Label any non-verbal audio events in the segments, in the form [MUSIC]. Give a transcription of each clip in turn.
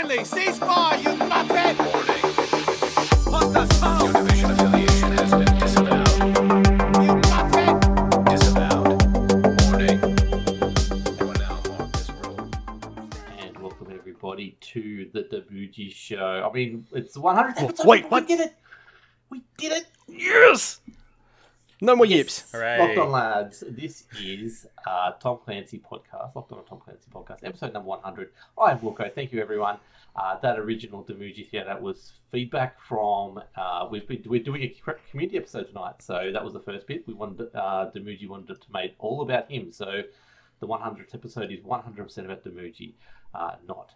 Stanley, ceasefire, you muppet! What the fuck? Your division affiliation has been disavowed. You muppet! Disavowed. Warning. You are now on this roll. And welcome everybody to the Dabuji Show. I mean, it's the 100th episode. wait, we what? did it. We did it. Yes! No more yips. Hooray. Locked on lads. This is uh, Tom Clancy podcast. Locked on Tom Clancy podcast, episode number 100. I am Wilco. Thank you everyone. Uh, that original Damuji theatre was feedback from. Uh, we've been we're doing a community episode tonight, so that was the first bit. We wanted uh, Damuji wanted it to make all about him, so the 100th episode is 100% about Damuji, uh, not.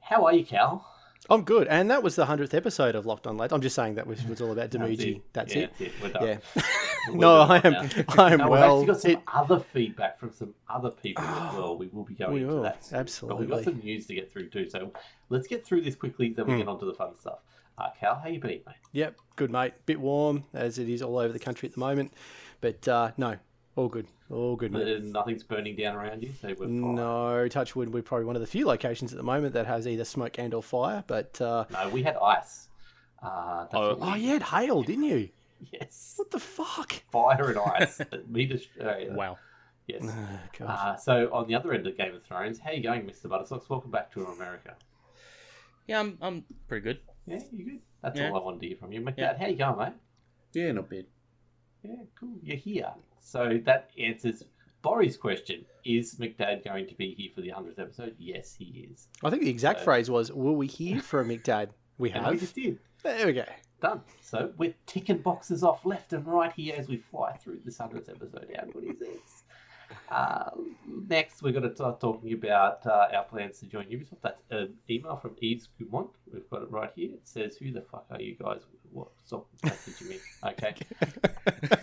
How are you, Cal? I'm good. And that was the 100th episode of Locked On Lads. I'm just saying that was, was all about [LAUGHS] That's it. That's it. That's it. We're done. Yeah. [LAUGHS] [LAUGHS] No, I am. I am No, we've well. got some it- other feedback from some other people as [GASPS] well. We will be going we into will, that. soon. But we've got some news to get through too. So let's get through this quickly, then we Hmm. get on to the fun stuff. Uh, Cal, how you been, mate? Yep, good, mate. Bit warm, as it is all over the country at the moment. But uh, no, all good. All good, mate. Uh, Nothing's burning down around you, so. No, touch wood, we're probably one of the few locations at the moment that has either smoke and or fire. But, uh, No, we had ice. Uh, that's Oh. what we- oh, you had hail, didn't you? Yes. What the fuck? Fire and ice. [LAUGHS] Meet Australia. Wow. Yes. [SIGHS] Oh, Uh, so on the other end of Game of Thrones, how you going, Mr. Buttersocks? Welcome back to America. Yeah, I'm, I'm pretty good. Yeah, you good? That's Yeah. all I wanted to hear from you. McDad, Yeah. how you going, mate? Yeah, not bad. Yeah, cool. You're here. So that answers Borry's question. Is McDad going to be here for the 100th episode? Yes, he is. I think the exact uh, phrase was, Will we hear from McDad? We And we have. just did. There we go. Done. So we're ticking boxes off left and right here as we fly through this 100th episode. How good is this? Uh, next, we're going to start talking about uh, our plans to join Ubisoft. That's an email from Guillemot. We've got it right here. It says, Who the fuck are you guys? What? Stop messaging me. Okay.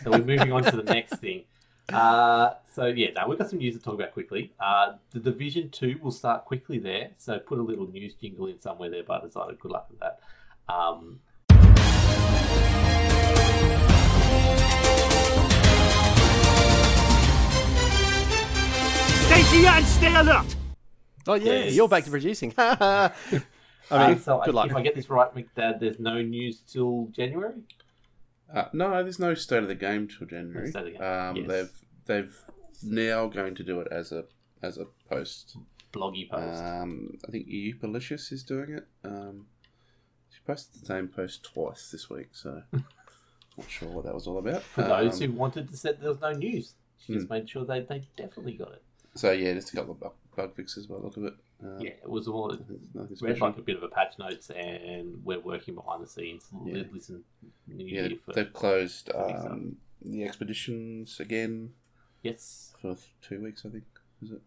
so we're moving on to the next thing. Uh, so yeah, now we've got some news to talk about quickly. Uh, the Division Two will start quickly there, so put a little news jingle in somewhere there. But decided good luck with that. Um, Stay here and stay alert! Oh, yeah, Yes. you're back to producing. [LAUGHS] I uh, so good luck. if I get this right, McDad, there's no news till January. Uh, no, there's no state of the game till January. State of the game, Um, yes. They've they've now going to do it as a as a post. Bloggy post. Um, I think Eupalicious is doing it. Um, she posted the same post twice this week, so [LAUGHS] not sure what that was all about. For those Um, who wanted to say there was no news, she just Hmm. made sure they, they definitely got it. So yeah, just a couple of bug, bug fixes by the look of it. Um, Yeah, it was all nothing, nothing read like a bit of a patch notes, and we're working behind the scenes. Yeah. Listen, Yeah, year for they've closed Twenty um, the expeditions again yes. for two weeks. I think is it.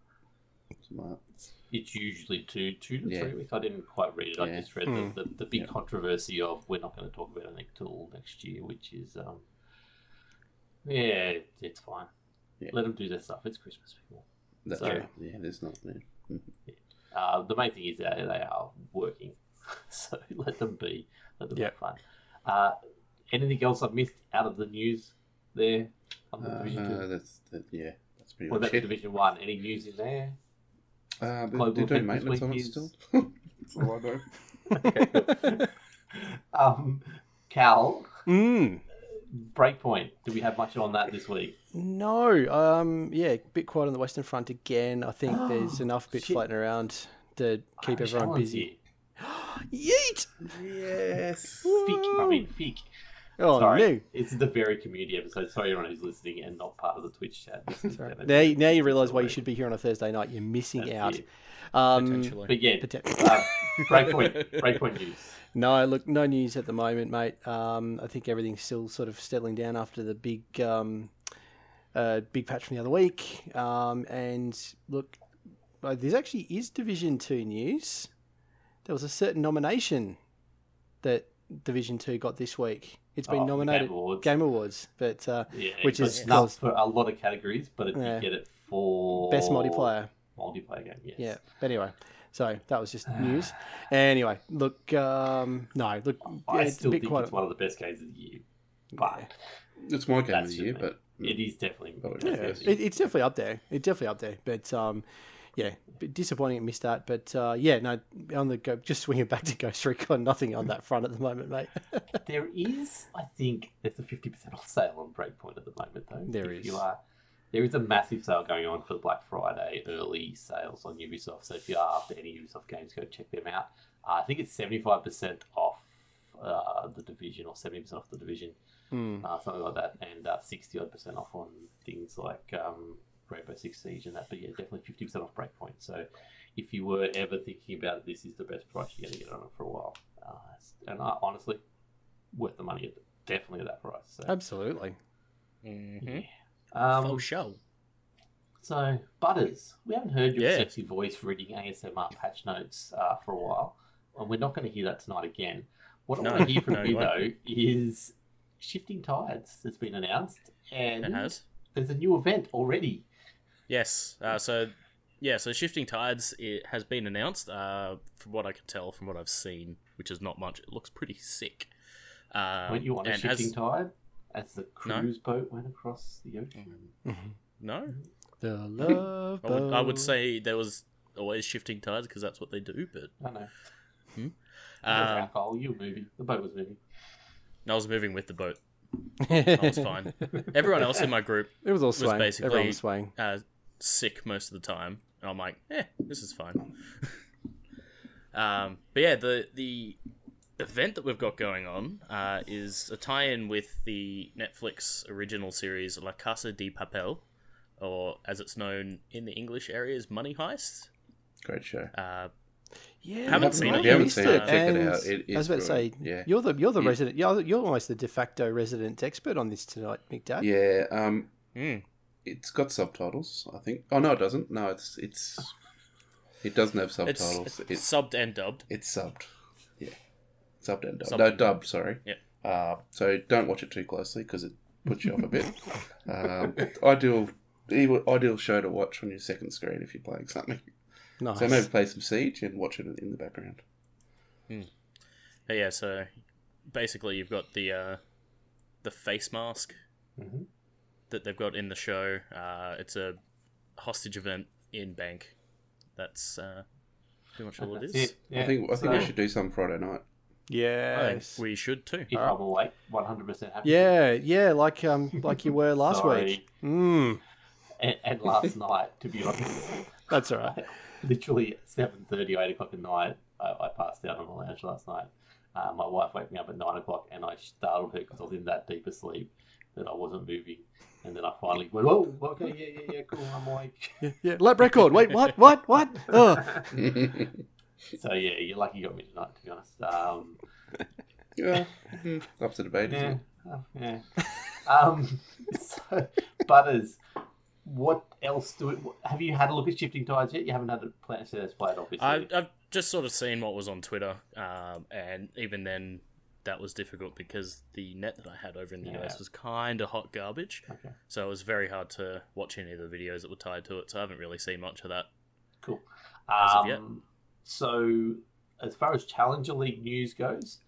Like. It's usually two, two to Yeah. three weeks. I didn't quite read it. I Yeah. just read Hmm. the, the, the big Yeah. controversy of we're not going to talk about it until next year, which is um, yeah, it- it's fine. Yeah. Let them do their stuff. It's Christmas, people. That, So- yeah, yeah, there's not. Yeah. Mhm. Uh, the main thing is that they are working, [LAUGHS] so let them be. Let them Yeah. have fun. Uh, anything else I've missed out of the news there? On the Uh, Division Two? that's that, yeah, that's pretty What much about it. Division One? Any news in there? Uh, they, Global they're doing maintenance on week it is- still. That's [LAUGHS] all I know. Okay. [LAUGHS] um, Cal, Mm. Breakpoint. Do we have much on that this week? No, um, yeah, bit quiet on the Western Front again. I think [GASPS] there's enough bit Shit. floating around to keep Irish everyone busy. here. [GASPS] Yeet! Yes. Fick, I mean, Fick. Oh Sorry, no! it's the very community episode. Sorry, everyone who's listening and not part of the Twitch chat. This Sorry. [LAUGHS] Now, you- now you realise why you should be here on a Thursday night. You're missing That's out. it. Um, Potentially. But yeah, poten- uh, Breakpoint. Breakpoint [LAUGHS] news. no, look, no news at the moment, mate. Um, I think everything's still sort of settling down after the big, um, uh, big patch from the other week. Um, and look, uh, there's actually is Division Two news. There was a certain nomination that Division Two got this week. It's been Oh, nominated Game Awards. Game Awards, but uh, Yeah, which it is got snubbed for a lot of categories, but it Yeah. did get it for best multiplayer. Multiplayer game, yes. Yeah. Anyway, so that was just [SIGHS] news. Anyway, look, um, no, look, I yeah, it's a still bit think quite. it's one of the best games of the year, but It's my game of the year, but it is definitely. Oh, Yeah, definitely- it, it's definitely up there. It's definitely up there. But um, yeah, bit disappointing it missed that. But uh, yeah, no, on the go, just swinging back to Ghost Recon, nothing on that front at the moment, mate. [LAUGHS] There is, I think, there's a fifty percent off sale on Breakpoint at the moment, though. There if is. You are, there is a massive sale going on for the Black Friday early sales on Ubisoft. So if you are after any Ubisoft games, go check them out. Uh, I think it's seventy five percent off uh, the Division or seventy percent off the Division, Hmm. uh, something like that, and uh, sixty odd percent off on things like um, Rainbow Six Siege and that. But yeah, definitely fifty percent off Breakpoint. So if you were ever thinking about it, this is the best price you're going to get on it for a while. Uh, and uh, honestly, worth the money, at definitely at that price. So, Absolutely. Mm-hmm. um, Faux show. so Butters, we haven't heard your Yeah. sexy voice reading ASMR patch notes uh, for a while, and we're not going to hear that tonight again. What I No, want to hear from no, you you though is shifting tides has been announced, and It has. there's a new event already. Yes. Uh, so, yeah. So, shifting tides it has been announced. Uh, from what I can tell, from what I've seen, which is not much, it looks pretty sick. Um, Weren't you on a shifting has- tide as the cruise boat went across the ocean? [LAUGHS] No, The [LAUGHS] love I would, I would say there was always shifting tides because that's what they do. But I know. Hmm? It was um, alcohol. You were moving. The boat was moving. I was moving with the boat. I was fine. [LAUGHS] Everyone else in my group It was all swaying. basically- Everyone was swaying. uh, sick most of the time. And I'm like, eh, this is fine. [LAUGHS] um, but yeah, the the event that we've got going on uh, is a tie-in with the Netflix original series La Casa de Papel, or as it's known in the English areas, Money Heist. Great show. Uh, Yeah, Haven't I seen it you haven't yet. seen it, check it and out. It is I was about to say, yeah. you're the you're the Yeah. resident. You're, you're almost the de facto resident expert on this tonight, McDad. Yeah, um, mm, it's got subtitles. I think. Oh no, it doesn't. No, it's it's it doesn't have subtitles. it's It's subbed and dubbed. it's subbed. Yeah, subbed and dubbed. Subbed no, and dubbed. dubbed. Sorry. Yeah. Uh, so don't watch it too closely because it puts you off a bit. [LAUGHS] Um, ideal, ideal show to watch on your second screen if you're playing something. Nice. So maybe play some Siege and watch it in the background. But yeah, so basically you've got the uh, the face mask Mm-hmm. that they've got in the show. Uh, it's a hostage event in Bank. That's uh, pretty much all it is. That's it. Yeah. I think I think we should do some Friday night. Yeah, we should too. If I'm awake, 100% happy. Yeah, yeah, like um, like you were last [LAUGHS] week. Mm, And, and last [LAUGHS] night, to be honest, that's all right. [LAUGHS] literally at 7.30 or 8 o'clock at night, I, I passed out on the lounge last night. Uh, my wife woke me up at 9 o'clock and I startled her because I was in that deep a sleep that I wasn't moving. And then I finally went, oh, okay, yeah, yeah, yeah, cool, I'm awake. [LAUGHS] Yeah, yeah, lap record. Wait, what? What? What? Oh, [LAUGHS] So, yeah, you're lucky you got me tonight, to be honest. Um, [LAUGHS] yeah, mhm. up to debate. yeah, Isn't oh, yeah. Um, so, Butters, what else do it, have you had a look at Shifting Tides yet? You haven't had a plan to play it, obviously. I've, I've just sort of seen what was on Twitter, um, and even then, that was difficult because the net that I had over in the Yeah. US was kind of hot garbage. Okay. So it was very hard to watch any of the videos that were tied to it. So I haven't really seen much of that. Cool. As of yet. Um, so, as far as Challenger League news goes,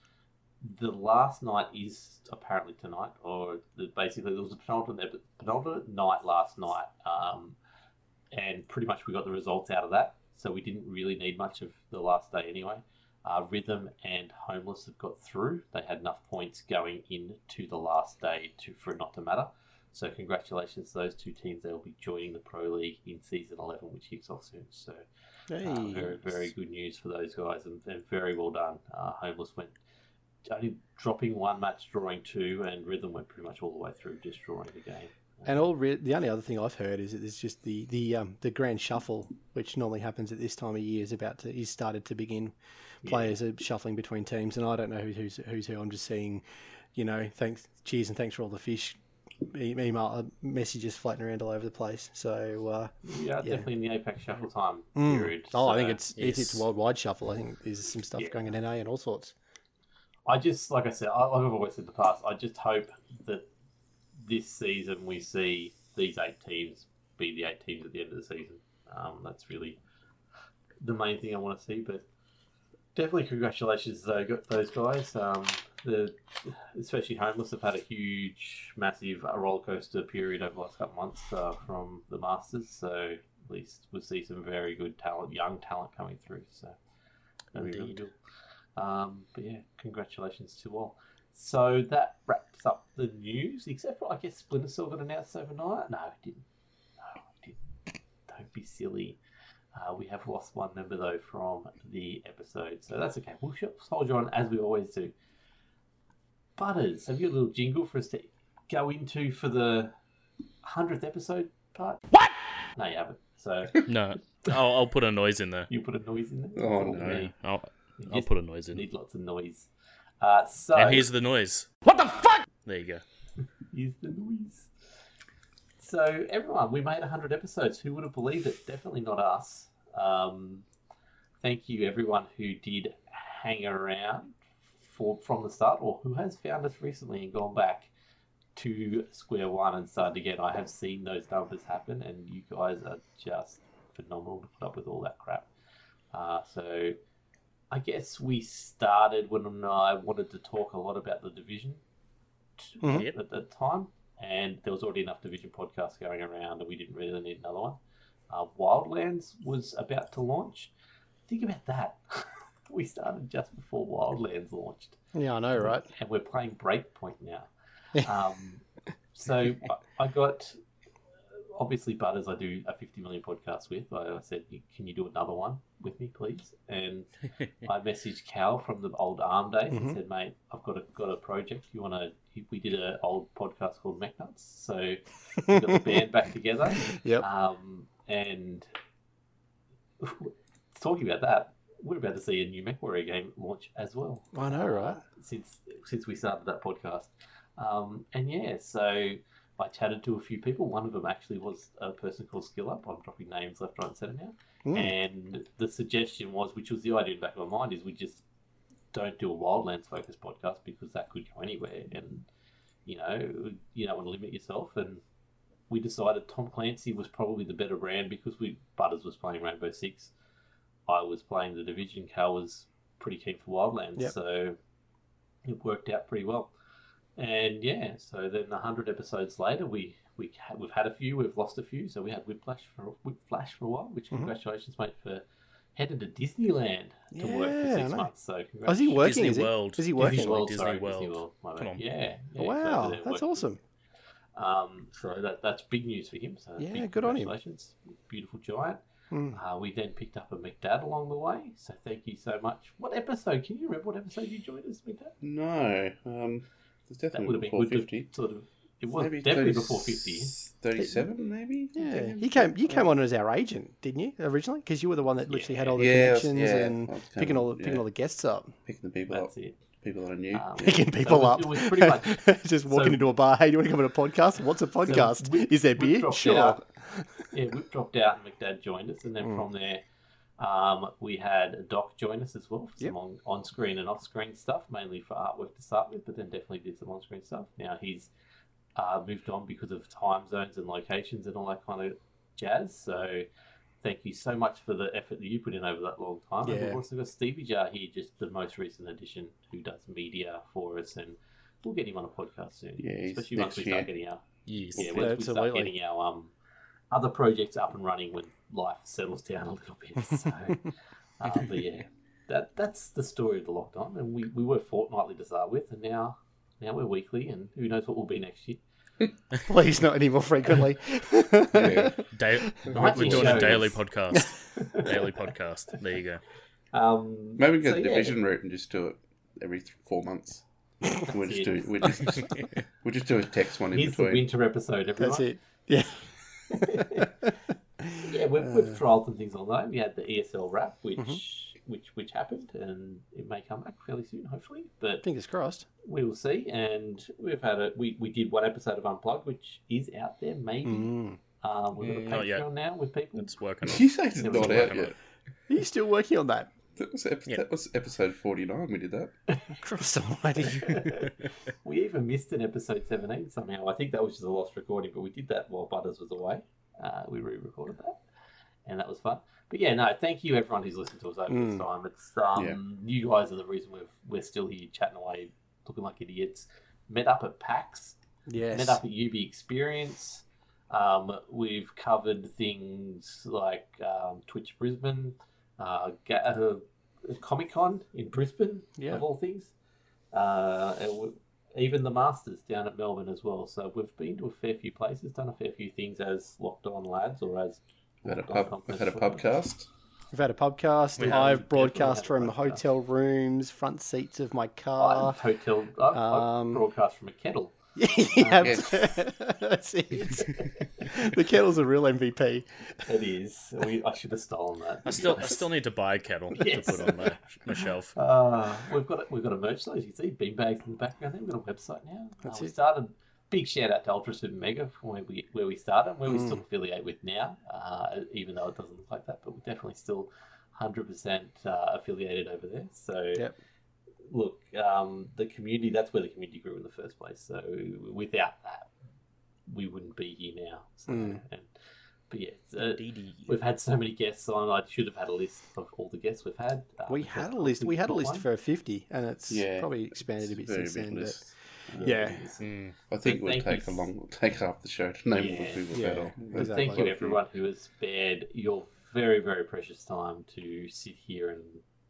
the last night is apparently tonight, or the, basically there was a penultimate, penultimate night last night, um, and pretty much we got the results out of that. So we didn't really need much of the last day anyway. Uh, Rhythm and Homeless have got through. They had enough points going into the last day to for it not to matter. So congratulations to those two teams. They'll be joining the Pro League in season 11, which kicks off soon. So uh, very, very good news for those guys, and, and very well done. Uh, Homeless went only dropping one match, drawing two, and Rhythm went pretty much all the way through, just drawing the game. And all re- the only other thing I've heard is that there's just the the um, the grand shuffle, which normally happens at this time of year, is about to is started to begin. Players are shuffling between teams, and I don't know who's who's, who's who. I'm just seeing, you know, thanks, cheers, and thanks for all the fish email uh, messages floating around all over the place. So, uh, yeah, definitely in the APAC Shuffle time mm. period. oh, I think So- it's it's it's worldwide shuffle. I think there's some stuff Yeah. going in NA and all sorts. I just, like I said, I- like I've always said in the past, I just hope that this season we see these eight teams be the eight teams at the end of the season. Um, that's really the main thing I want to see. But definitely congratulations to those guys. Um, the especially homeless have had a huge, massive roller coaster period over the last couple of months uh, from the Masters. So at least we'll see some very good talent, young talent coming through. So that'll be really Indeed. good. Um, but yeah, congratulations to all. So that wraps up the news, except for I guess Splinter Cell got announced overnight. No, it didn't. No, it didn't. Don't be silly. Uh, we have lost one member though from the episode, so that's okay. We'll sh- soldier on as we always do. Butters, have you a little jingle for us to go into for the hundredth episode part? What? No, you haven't. So [LAUGHS] No, I'll, I'll put a noise in there. you put a noise in there. Oh, no. me? I'll, You I'll just put a noise in. Need lots of noise. Uh, so And here's the noise. What the fuck? There you go. [LAUGHS] Here's the noise. So, everyone, we made 100 episodes. Who would have believed it? Definitely not us. Um, thank you, everyone who did hang around for from the start or who has found us recently and gone back to square one and started again. I have seen those numbers happen, and you guys are just phenomenal to put up with all that crap. Uh, so, I guess we started when I wanted to talk a lot about the division Mhm. At that time, and there was already enough division podcasts going around, and we didn't really need another one. Uh, Wildlands was about to launch. Think about that. [LAUGHS] we started just before Wildlands launched, Yeah, I know, right? and we're playing Breakpoint now. Um, so [LAUGHS] I- I got obviously Butters. I do a 50 million podcast with. I, I said, "Can you do another one with me, please?" And [LAUGHS] I messaged Cal from the old Arm days and Mhm. said, "Mate, I've got a got a project. You want to?" We did an old podcast called Mech Nuts, so we got the [LAUGHS] band back together. Yep. Um, and [LAUGHS] talking about that, we're about to see a new MechWarrior game launch as well I know, right? since since we started that podcast. Um, and yeah, so I chatted to a few people. One of them actually was a person called Skill Up. I'm dropping names left, right, and centre now. Mm. And the suggestion was, which was the idea in the back of my mind, is we just don't do a wildlands focused podcast because that could go anywhere, and you know, you don't want to limit yourself. And we decided Tom Clancy was probably the better brand because we Butters was playing Rainbow Six, I was playing the Division, Cal was pretty keen for Wildlands, Yep. so it worked out pretty well. And yeah, so then a hundred episodes later, we we ha- we've had a few, we've lost a few. So we had Whiplash for Whiplash for a while, which Mhm. congratulations, mate, for heading to Disneyland to work for six know. months. So Oh, is he congratulations. working? Disney is he? World. Is he Disney working? Disney World, Disney sorry, World. Disney World, my Come bad. on. Yeah, yeah, wow, so that's working- awesome. Um, so that that's big news for him. So Yeah, good on him. Congratulations, beautiful giant. Mm. Uh, we then picked up a McDad along the way, so thank you so much. What episode? Can you remember what episode you joined us, McDad? No, um, it's That would have been before good. to 50. Sort of. It was Maybe definitely 30 before fifty. 37, maybe? Yeah, he came. You came on as our agent, didn't you? Originally, because you were the one that literally had all the Yeah, I was- connections yeah, and picking kind all of- picking all the guests up, Picking the people That's up, it. people that I knew. Um, picking people it was- up. it was pretty much- [LAUGHS] just walking so- into a bar. [LAUGHS] Hey, do you want to come on a podcast? What's a podcast? Whip- Is there beer? dropped Sure. out. Yeah, Whip dropped out and McDad joined us, and then Mm. from there, um, we had Doc join us as well for Yep. some on, on-screen and off-screen stuff, mainly for artwork to start with, but then definitely did some on-screen stuff. Now he's uh, moved on because of time zones and locations and all that kind of jazz. So thank you so much for the effort that you put in over that long time. And Yeah. we've also got Stevie Jar here, just the most recent addition, who does media for us, and we'll get him on a podcast soon. Yeah, especially once next we start year. getting our Yes. yeah, Yeah, once we start getting our um, other projects up and running when life settles down a little bit. So, uh, [LAUGHS] but yeah, that that's the story of the lockdown, and we, we were fortnightly to start with, and now now we're weekly, and who knows what we'll be next year. [LAUGHS] Please, not any more frequently. [LAUGHS] Yeah. Da- we're doing shows. a daily podcast. daily podcast. There you go. Um, Maybe we can so, get the yeah, division route and just do it every th- four months. We'll just do we'll just, we'll just do a text one in Here's the between. winter episode, everyone. That's it. Yeah. Yeah, we've, Uh. we've trialled some things online. We had the ESL wrap, which Mm-hmm. which which happened, and it may come back fairly soon, hopefully. But Fingers crossed. we will see. And we've had a we, we did one episode of Unplugged, which is out there, maybe. Mm. Um, we've got a Mm, not yet. Patreon now with people. It's working. [LAUGHS] You say it's not out yet? it. Are you still working on that? That was, epi- Yeah. that was episode 49 we did that. [LAUGHS] Christ almighty. [LAUGHS] We even missed an episode seventeen somehow. I think that was just a lost recording, but we did that while Butters was away. Uh, we re-recorded that, and that was fun. But yeah, no, thank you everyone who's listened to us over this Mm. time. It's um, Yeah. you guys are the reason we're we're still here chatting away, looking like idiots. Met up at PAX. yes. met up at Ubi Experience. Um, we've covered things like um, Twitch Brisbane, uh, Ga- uh, Comic Con in Brisbane, Yeah. of all things, uh, and we, even the Masters down at Melbourne as well. So we've been to a fair few places, done a fair few things as Locked On Lads or as We've had a Locked pub. We've had a Football. pubcast. We've had a podcast, We have broadcast from podcast. hotel rooms, front seats of my car. I've hotel. I've, um, I've broadcast from a kettle. [LAUGHS] yeah, Yes. [LAUGHS] that's it. [LAUGHS] the kettle's a real MVP. It is. We, I should have stolen that. I still I still need to buy a kettle Yes. to put on my, my shelf. Uh, we've got we've got a merch though. As you can see, beanbags in the background. There. We've got a website now. That's uh, we it. started. Big shout out to Ultra Super Mega from where we where we started, where we Mm. still affiliate with now. Uh, even though it doesn't look like that, but we're definitely still hundred percent uh, affiliated over there. So Yep. look, um, the community. That's where the community grew in the first place. So without that, we wouldn't be here now. So, Mm. and, but yeah, uh, We've had so many guests on. I should have had a list of all the guests we've had. Uh, We had a list. We had a list one. for fifty, and it's Yeah. probably expanded a bit since big then. But list. Yeah. Mm. I think it would take you. a long, take half the show to name all Yeah. the people Yeah. we've had. Exactly. Thank you, everyone who has spared your very, very precious time to sit here and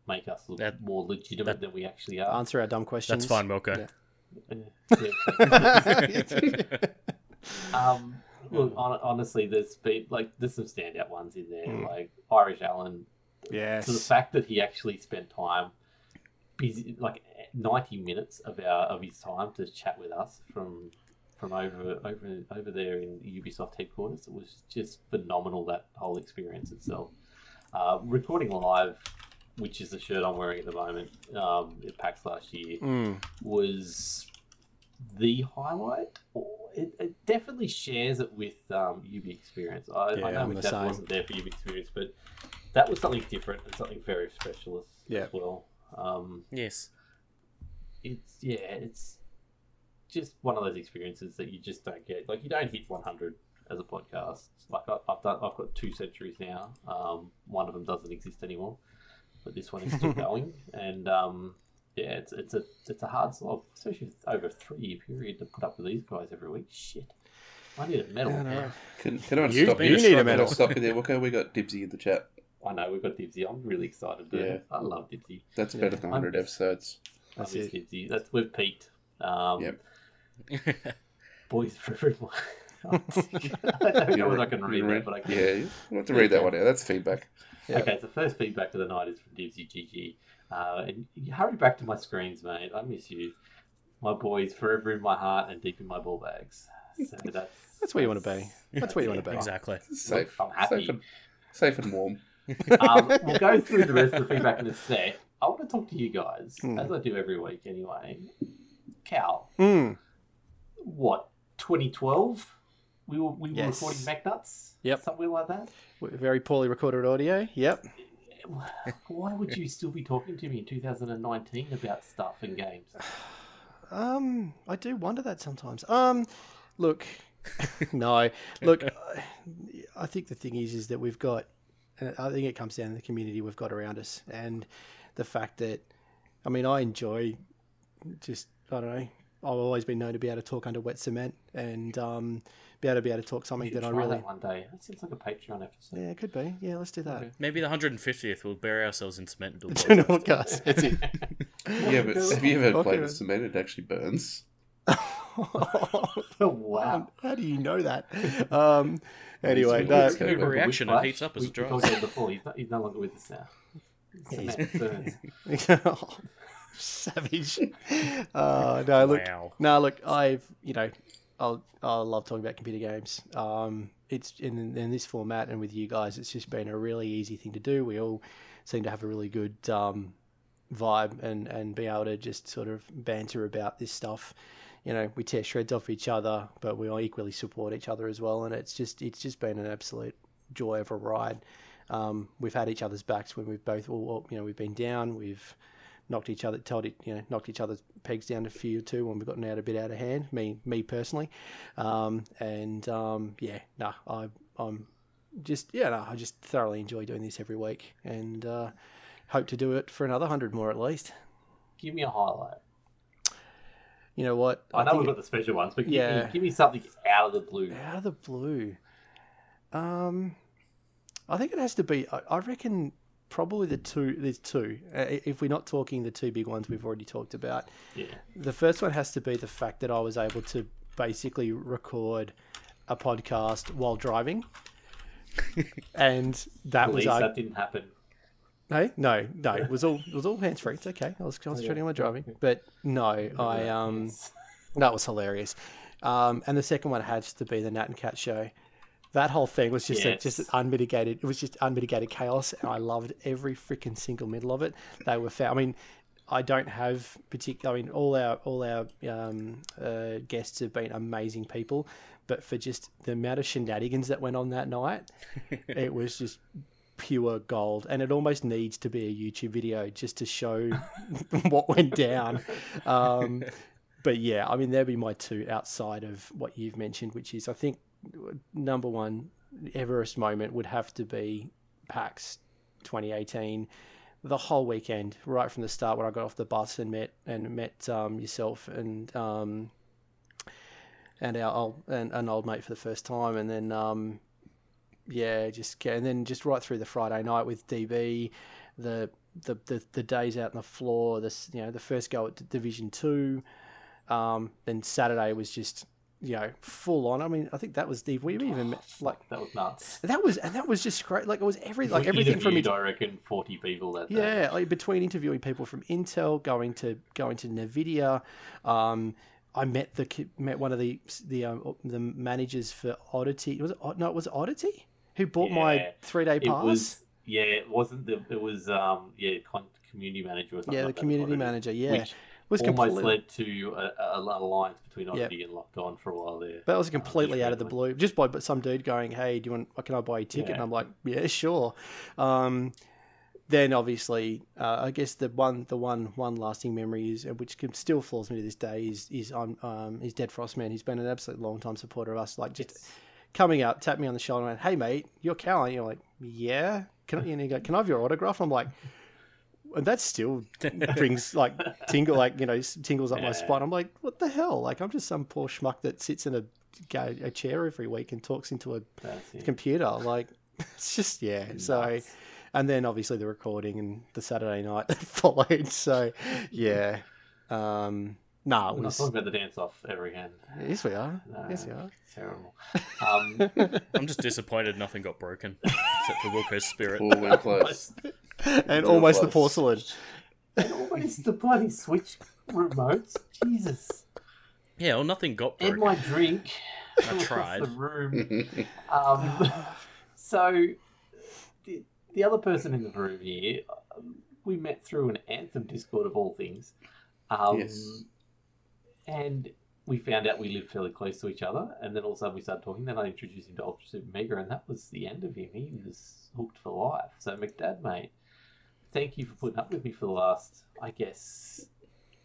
make us look That- more legitimate that- than we actually are. answer our dumb questions. That's fine, Wilco. Yeah. [LAUGHS] um, look, hon- honestly, there's been like there's some standout ones in there, Mm. like Irish Allen yes. So the fact that he actually spent time, busy, like ninety minutes of our of his time to chat with us from from over over over there in Ubisoft headquarters, it was just phenomenal. That whole experience itself. Uh, recording live, which is the shirt I'm wearing at the moment, um, at PAX last year, Mm. was the highlight. It, it definitely shares it with um, Ubi Experience. I, Yeah, I know that same. wasn't there for Ubi Experience, but that was something different and something very special as, Yeah. as well. Um, Yes. it's yeah, it's just one of those experiences that you just don't get. Like you don't hit 100 as a podcast. Like I, I've done, I've got two centuries now. Um, one of them doesn't exist anymore, but this one is still [LAUGHS] going. And um, yeah, it's it's a it's a hard slog, especially with over a three year period to put up with these guys every week. Shit, I need a medal. I man. Can, can I You- stop you you? need a medal. Stop you there, Wilco. We got Dibsy in the chat. I know we've got Dibsy. I'm really excited. Dude. Yeah. I love Dibsy. That's Yeah. better than 100 I'm- episodes. That's I miss it. Dibsy. That's we've peaked. Um, Yep. [LAUGHS] Boys for everyone. [LAUGHS] [LAUGHS] I don't know whether I can read You that, but I can. Yeah, you want to read that one out. That's feedback. Yeah. Okay, so first feedback of the night is from Dibsy GG. Uh, and you hurry back to my screens, mate. I miss you. My boys forever in my heart and deep in my ball bags. So that's That's where you want to be. That's where you want to be. Exactly. Safe. I'm happy. Safe and, safe and warm. Um, [LAUGHS] we'll go through the rest of the feedback in a sec. I want to talk to you guys, Hmm. as I do every week anyway. Cal, Mm. what, 2012? We were, we were Yes. recording MacNuts? Yep. Somewhere like that? Very poorly recorded audio. Yep. [SIGHS] Why would you still be talking to me in 2019 about stuff and games? [SIGHS] Um, I do wonder that sometimes. Um, look, [LAUGHS] no, look, [LAUGHS] I think the thing is, is that we've got, and I think it comes down to the community we've got around us, and the fact that, I mean, I enjoy just, I don't know, I've always been known to be able to talk under wet cement and um, be able to be able to talk something should that I try really, that one day. That seems like a Patreon episode. yeah, it could be, yeah, let's do that. Okay. Maybe the 150th we'll bury ourselves in cement and do a Do an podcast. podcast. That's it. Yeah, but [LAUGHS] have you ever Okay. played with cement? It actually burns. [LAUGHS] wow. [LAUGHS] How do you know that? Um, anyway, It's no, weird. Move a reaction, it heats up as we, it we dries. talked before. He's, not, he's no longer with us now. Cement burns. [LAUGHS] savage. Uh, no, look, Wow. no, look. I've you know, I'll I love talking about computer games. Um, it's in in this format and with you guys, it's just been a really easy thing to do. We all seem to have a really good um, vibe and and be able to just sort of banter about this stuff. You know, we tear shreds off each other, but we all equally support each other as well. And it's just it's just been an absolute joy of a ride. Um, we've had each other's backs when we've both, you know, we've been down. We've knocked each other, told it, you know, knocked each other's pegs down a few or two when we've gotten out a bit out of hand. Me, me personally, um, and um, yeah, no, I, I'm just, yeah, no, I just thoroughly enjoy doing this every week, and uh, hope to do it for another hundred more at least. Give me a highlight. You know what? I know we've got the special ones, but give, Yeah. me, give me something out of the blue. Out of the blue. Um, I think it has to be. I, I reckon probably the two. There's two. Uh, if we're not talking the two big ones we've already talked about, Yeah. the first one has to be the fact that I was able to basically record a podcast while driving, [LAUGHS] and that At was that didn't happen. Hey, no, no, it was all it was all hands free. It's okay. I was concentrating on my driving, but no, I um, Yes. that was hilarious. Um, and the second one had to be the Nat and Cat show. That whole thing was just a, just unmitigated. It was just unmitigated chaos, and I loved every freaking single middle of it. They were. Fa- I mean, I don't have particular. I mean, all our all our um, uh, guests have been amazing people, but for just the amount of shenanigans that went on that night, [LAUGHS] it was just pure gold and it almost needs to be a youtube video just to show [LAUGHS] what went down. Um, but yeah i mean there'd be my two outside of what you've mentioned which is i think number one everest moment would have to be pax 2018 the whole weekend right from the start when i got off the bus and met and met um, yourself and um, and our old and an old mate for the first time and then um, yeah, just and then just right through the Friday night with DB, the the the, the days out on the floor, this you know the first go at Division Two, um, then Saturday was just you know full on. I mean, I think that was the we even met, like That was nuts. that was and that was just great. Like it was every like We everything from I reckon, 40 people that day. yeah, like between interviewing people from Intel, going to going to Nvidia, um, I met the met one of the the um, the managers for Oddity. Was it no? It was Oddity who bought my three day It pass. was, yeah, it wasn't the, it was, um, yeah, community manager or something. yeah, the like community it? manager. Yeah, Which was almost completely. led to a, a, an alliance between Oddity and Locked On for a while there. But that was Um, completely out of the blue, just by but some dude going, "Hey, do you want? Can I buy a ticket?" And I'm like, "Yeah, sure." Um, then obviously, uh, I guess the one, the one, one lasting memory is, uh, which can, still floors me to this day, is is on um, is Dead Frost Man. He's been an absolute long time supporter of us. Like just Yes. Coming up, tapped me on the shoulder, and went, "Hey, mate, you're Cal." And you're like, "Yeah." Can I, he go, "Can I have your autograph?" And I'm like. And that still [LAUGHS] brings like tingle, like you know, tingles up my spine. I'm like, what the hell? Like I'm just some poor schmuck that sits in a a chair every week and talks into a computer. Like [LAUGHS] it's just yeah. So and then obviously the recording and the Saturday night [LAUGHS] that followed. So yeah. Um no, it We're not was talking about the dance off ever again. yes we are. No, Yes we are. Terrible. Um, [LAUGHS] I'm just disappointed nothing got broken, except for Wilco's spirit. All went close. [LAUGHS] and Real almost the porcelain. and always the bloody Switch remotes. Jesus. Yeah, well, nothing got And broken. my drink. I tried. The room. [LAUGHS] Um, so, the, the other person in the room here, um, we met through an Anthem Discord of all things. Um, Yes. And we found out we lived fairly close to each other, and then all of a sudden we started talking. Then I introduced him to Ultra Super Mega, and that was the end of him. He was hooked for life. So, McDad, mate, thank you for putting up with me for the last, I guess,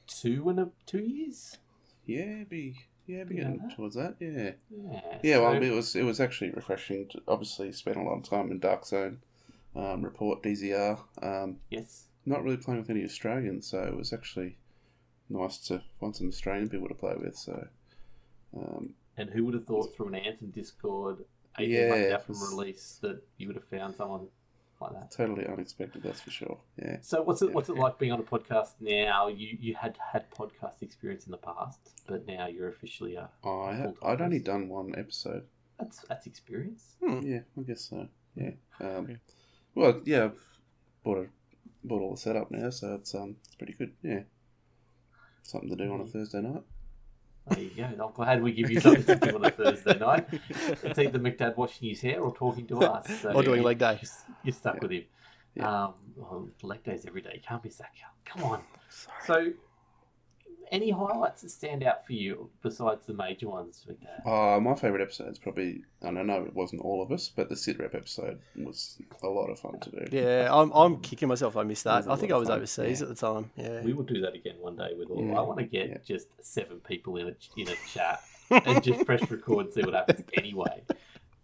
two and a two years. yeah, be yeah, be Yeah. towards that. Yeah, Yeah. yeah. Well, it was it was actually refreshing. To obviously, spent a lot of time in Dark Zone, um, report DZR. Um, yes. not really playing with any Australians, so it was actually nice to find some Australian people to play with. So, um, And who would have thought through an Anthem Discord, 18 Yeah, months out from release, that you would have found someone like that? totally unexpected, that's for sure. Yeah. So what's it what's it like being on a podcast now? You you had had podcast experience in the past, but now you're officially a I Full-time I'd only done one episode. that's that's experience. Yeah, I guess so. Yeah. Um, well, yeah, I've bought a, bought all the setup now, so it's um it's pretty good. Yeah. Something to do on a Thursday night. There you go. I'm glad we give you something to do on a Thursday night. It's either McDad washing his hair or talking to us. So Or doing leg day. You're, you're stuck Yeah. with him. Yeah. Um, well, leg days every day. You can't be that, Cal. Come on. So, any highlights that stand out for you besides the major ones, McDad? Uh, my favourite episode is probably, and I know it wasn't all of us, but the sit rep episode was a lot of fun to do. Yeah, I'm, I'm kicking myself. I missed that. I think I was fun, overseas yeah. at the time. Yeah. We will do that again one day with all. Yeah. I want to get Yeah. just seven people in a in a chat and just press record, and see what happens. [LAUGHS] Anyway,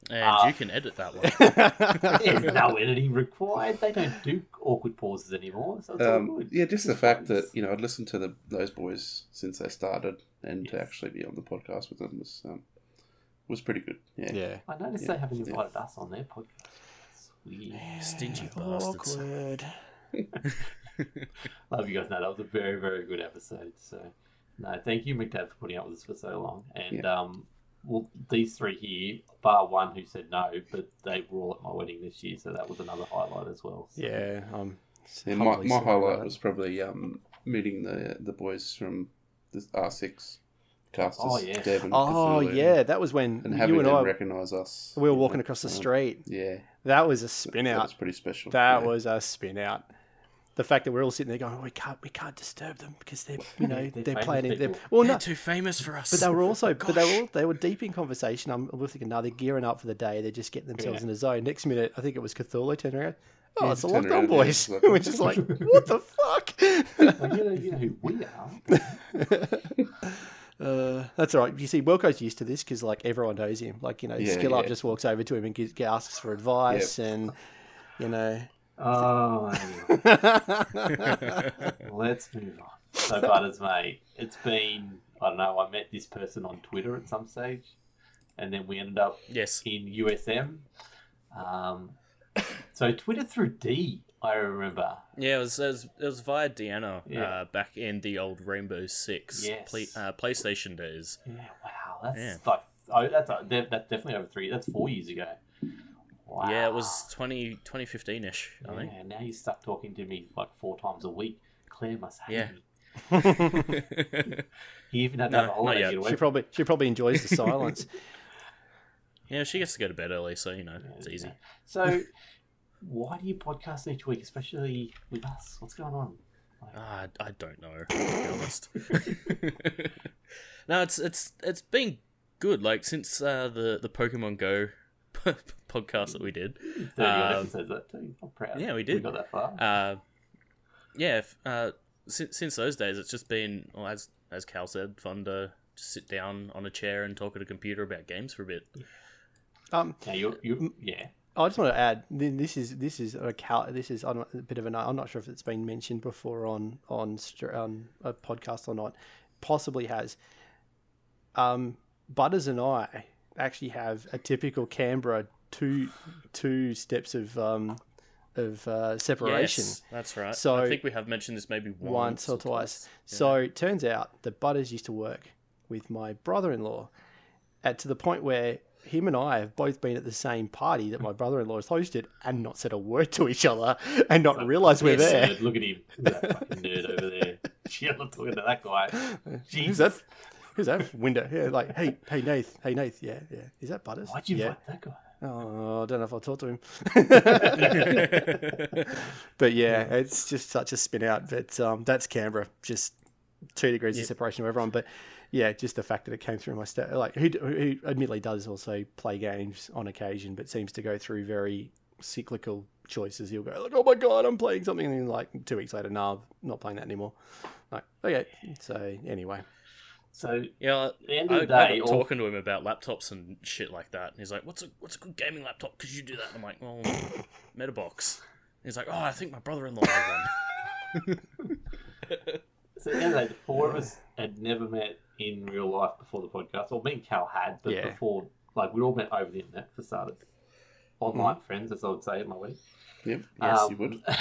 And Uh, you can edit that one. [LAUGHS] there's no [LAUGHS] editing required. They don't do awkward pauses anymore, so it's all Um, good. yeah, just the fact fun. that you know I'd listened to the those boys since they started, and to actually be on the podcast with them was um, was pretty good. Yeah, Yeah. I noticed Yeah, they haven't yeah. invited us on their podcast. That's weird. Stingy bastards. Awkward. Love you guys know that was a very, very good episode. So, no, thank you, McDad, for putting up with us for so long. And um, well, these three here, bar one who said no, but they were all at my wedding this year, so that was another highlight as well. So, Yeah. Um, And my, my highlight was probably um, meeting the the boys from the R six casters, Oh, yeah. Deb and Oh Cthulhu, yeah, that was when and having you and them I recognise us. we were walking across the um, street. Yeah, That was a spin out. that out. was pretty special. That yeah. was a spin out. The fact that we're all sitting there going, we can't, we can't disturb them because they're, you know, They're they're famous playing it. They're, well, They're no, too famous for us. but they were also, but they were, all, they were deep in conversation. I'm, I'm thinking, no, they're gearing up for the day. They're just getting themselves Yeah. in the zone. Next minute, I think it was Cthulhu turned around. Oh, Yeah, it's the turned Locked On around, yeah, it's like- [LAUGHS] we're just like, what the fuck? Like, you, know, you know who we are. [LAUGHS] Uh, that's all right. You see, Wilco's used to this because like everyone knows him. Like you know, Yeah, Skill Up yeah. just walks over to him and gives, asks for advice, and you know. Oh, anyway. [LAUGHS] Let's move on. So, Butters, mate, it's been, I don't know, I met this person on Twitter at some stage, and then we ended up yes. in USM. Um, so, Twitter through D, I remember. Yeah, it was, it was, it was via Deanna Yeah. uh, back in the old Rainbow Six Yes. play, uh, PlayStation days. Yeah, wow, that's Yeah. like, oh, that's, uh, that's definitely over three, that's four years ago. Wow. Yeah, it was 20, 2015 ish, I think. Yeah, now you're stuck talking to me like four times a week. Claire must hate Yeah. me. [LAUGHS] He even had to No, have holiday yet. to get away She probably she probably enjoys the silence. [LAUGHS] yeah, she gets to go to bed early, so, you know, it's easy. yeah. So, [LAUGHS] why do you podcast each week, especially with us? What's going on? Like, Ah, I, I don't know, to be honest. no, it's it's it's been good. Like since uh, the the Pokemon Go [LAUGHS] podcast that we did. [LAUGHS] um, episodes that too. I'm proud. yeah, we We did. got that far. Uh, yeah, if, uh, since since those days, it's just been well, as as Cal said, fun to just sit down on a chair and talk at a computer about games for a bit. Um, now you you yeah. I just want to add th- this is this is a cal- this is I don't- a bit of an I'm not sure if it's been mentioned before on on on a podcast or not. Possibly has. Um, Butters and I actually have a typical Canberra two two steps of um of uh, separation. Yes, that's right. So- I think we have mentioned this maybe once, once or twice. So it turns out that Butters used to work with my brother-in-law, at to the point where him and I have both been at the same party that my brother-in-law has hosted and not said a word to each other and not realised we're there. Look at him. That fucking nerd over there. Shit, I'm talking to that guy. [LAUGHS] Who's that? Who's that window? Yeah, like hey, hey Nath, hey Nath, yeah, yeah. Is that Butters? Why'd you yeah. invite that guy? Oh, I don't know if I'll talk to him. [LAUGHS] but yeah, it's just such a spin out. But um, that's Canberra, just two degrees of separation of everyone. But yeah, just the fact that it came through my sta like who, who admittedly does also play games on occasion, but seems to go through very cyclical choices. He'll go like, "Oh my god, I'm playing something," and then like two weeks later, no, I'm not playing that anymore. Like, okay, so anyway, So Yeah, at the end I, of the I day, got all, talking to him about laptops and shit like that. And he's like, "What's a what's a good gaming laptop? Could you do that?" And I'm like, "Well, [LAUGHS] Metabox." He's like, "Oh, I think my brother-in-law has one." [LAUGHS] so at the end of the day, the four of us had never met in real life before the podcast. Or me and Cal had, but Yeah. before, like, we all met over the internet for starters. Online Mm-hmm. friends, as I would say in my week. Yep. Yes, Um, you would. [SIGHS]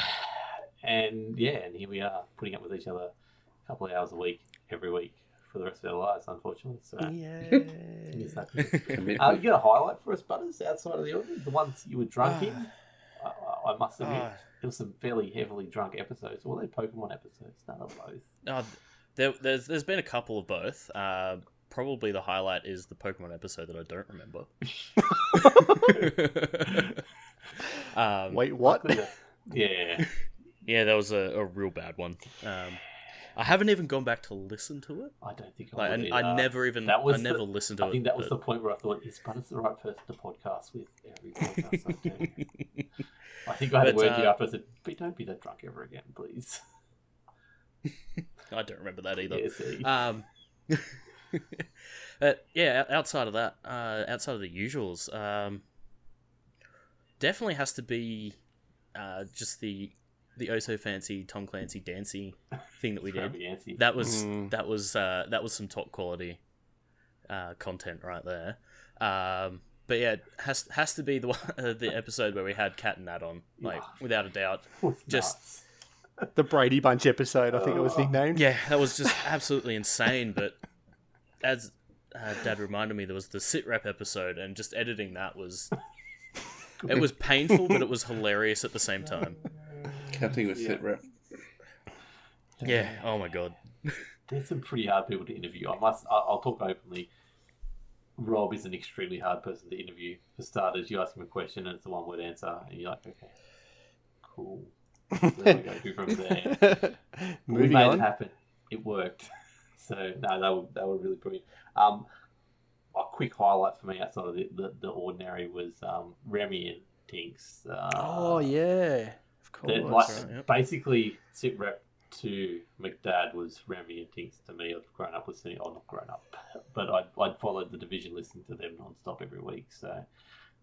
And yeah, and here we are putting up with each other a couple of hours a week, every week, for the rest of our lives, unfortunately. So, yeah. yes, that- Commitment. uh, you got a highlight for us, Butters, outside of the audience? The ones you were drunk in? I, I- I must admit, Ah. there were some fairly heavily drunk episodes. Or were they Pokemon episodes? None of both. Uh, there, there's there's been a couple of both. Uh, probably the highlight is the Pokemon episode that I don't remember. [LAUGHS] um, Wait, what? Yeah. [LAUGHS] yeah, that was a, a real bad one. Um, I haven't even gone back to listen to it. I don't think I Like, I, I never even That was I never the- listened to I it. think that was the point where I thought, is Butters the right person to podcast with every podcast I do? [LAUGHS] I think I had a But, word to you uh, after I said, "But don't be that drunk ever again, please. I don't remember that either. Yeah. Um, [LAUGHS] but yeah, outside of that, uh, outside of the usuals, um, definitely has to be uh, just the the oh so fancy Tom Clancy Dancy thing that we did. Scrappy Yancy. That was Mm. that was uh, that was some top quality uh, content right there. Um, but yeah, it has has to be the [LAUGHS] one, uh, the episode where we had Cat and Nat on, like Yeah. without a doubt. [LAUGHS] just- nuts. [LAUGHS] The Brady Bunch episode, I think it was nicknamed. Yeah, that was just absolutely insane. But as uh, Dad reminded me, there was the sit rep episode, and just editing that was it was painful, but it was hilarious at the same time. Counting with sit rep. Yeah. Oh my god. There's some pretty hard people to interview. I must. I- I'll talk openly. Rob is an extremely hard person to interview. For starters, you ask him a question and it's a one-word answer, and you're like, okay, cool. Where do we go to from [LAUGHS] there? we made on. it happen. It worked. [LAUGHS] So no, they were they were really brilliant. Um, a quick highlight for me outside of the, the, the ordinary was um, Remy and Tinks. Uh, Oh yeah, of that, like, right, yep. basically sit rep to McDad was Remy and Tinks to me. I've grown up listening. Oh, not grown up, but I'd, I'd followed the division listening to them non-stop every week. So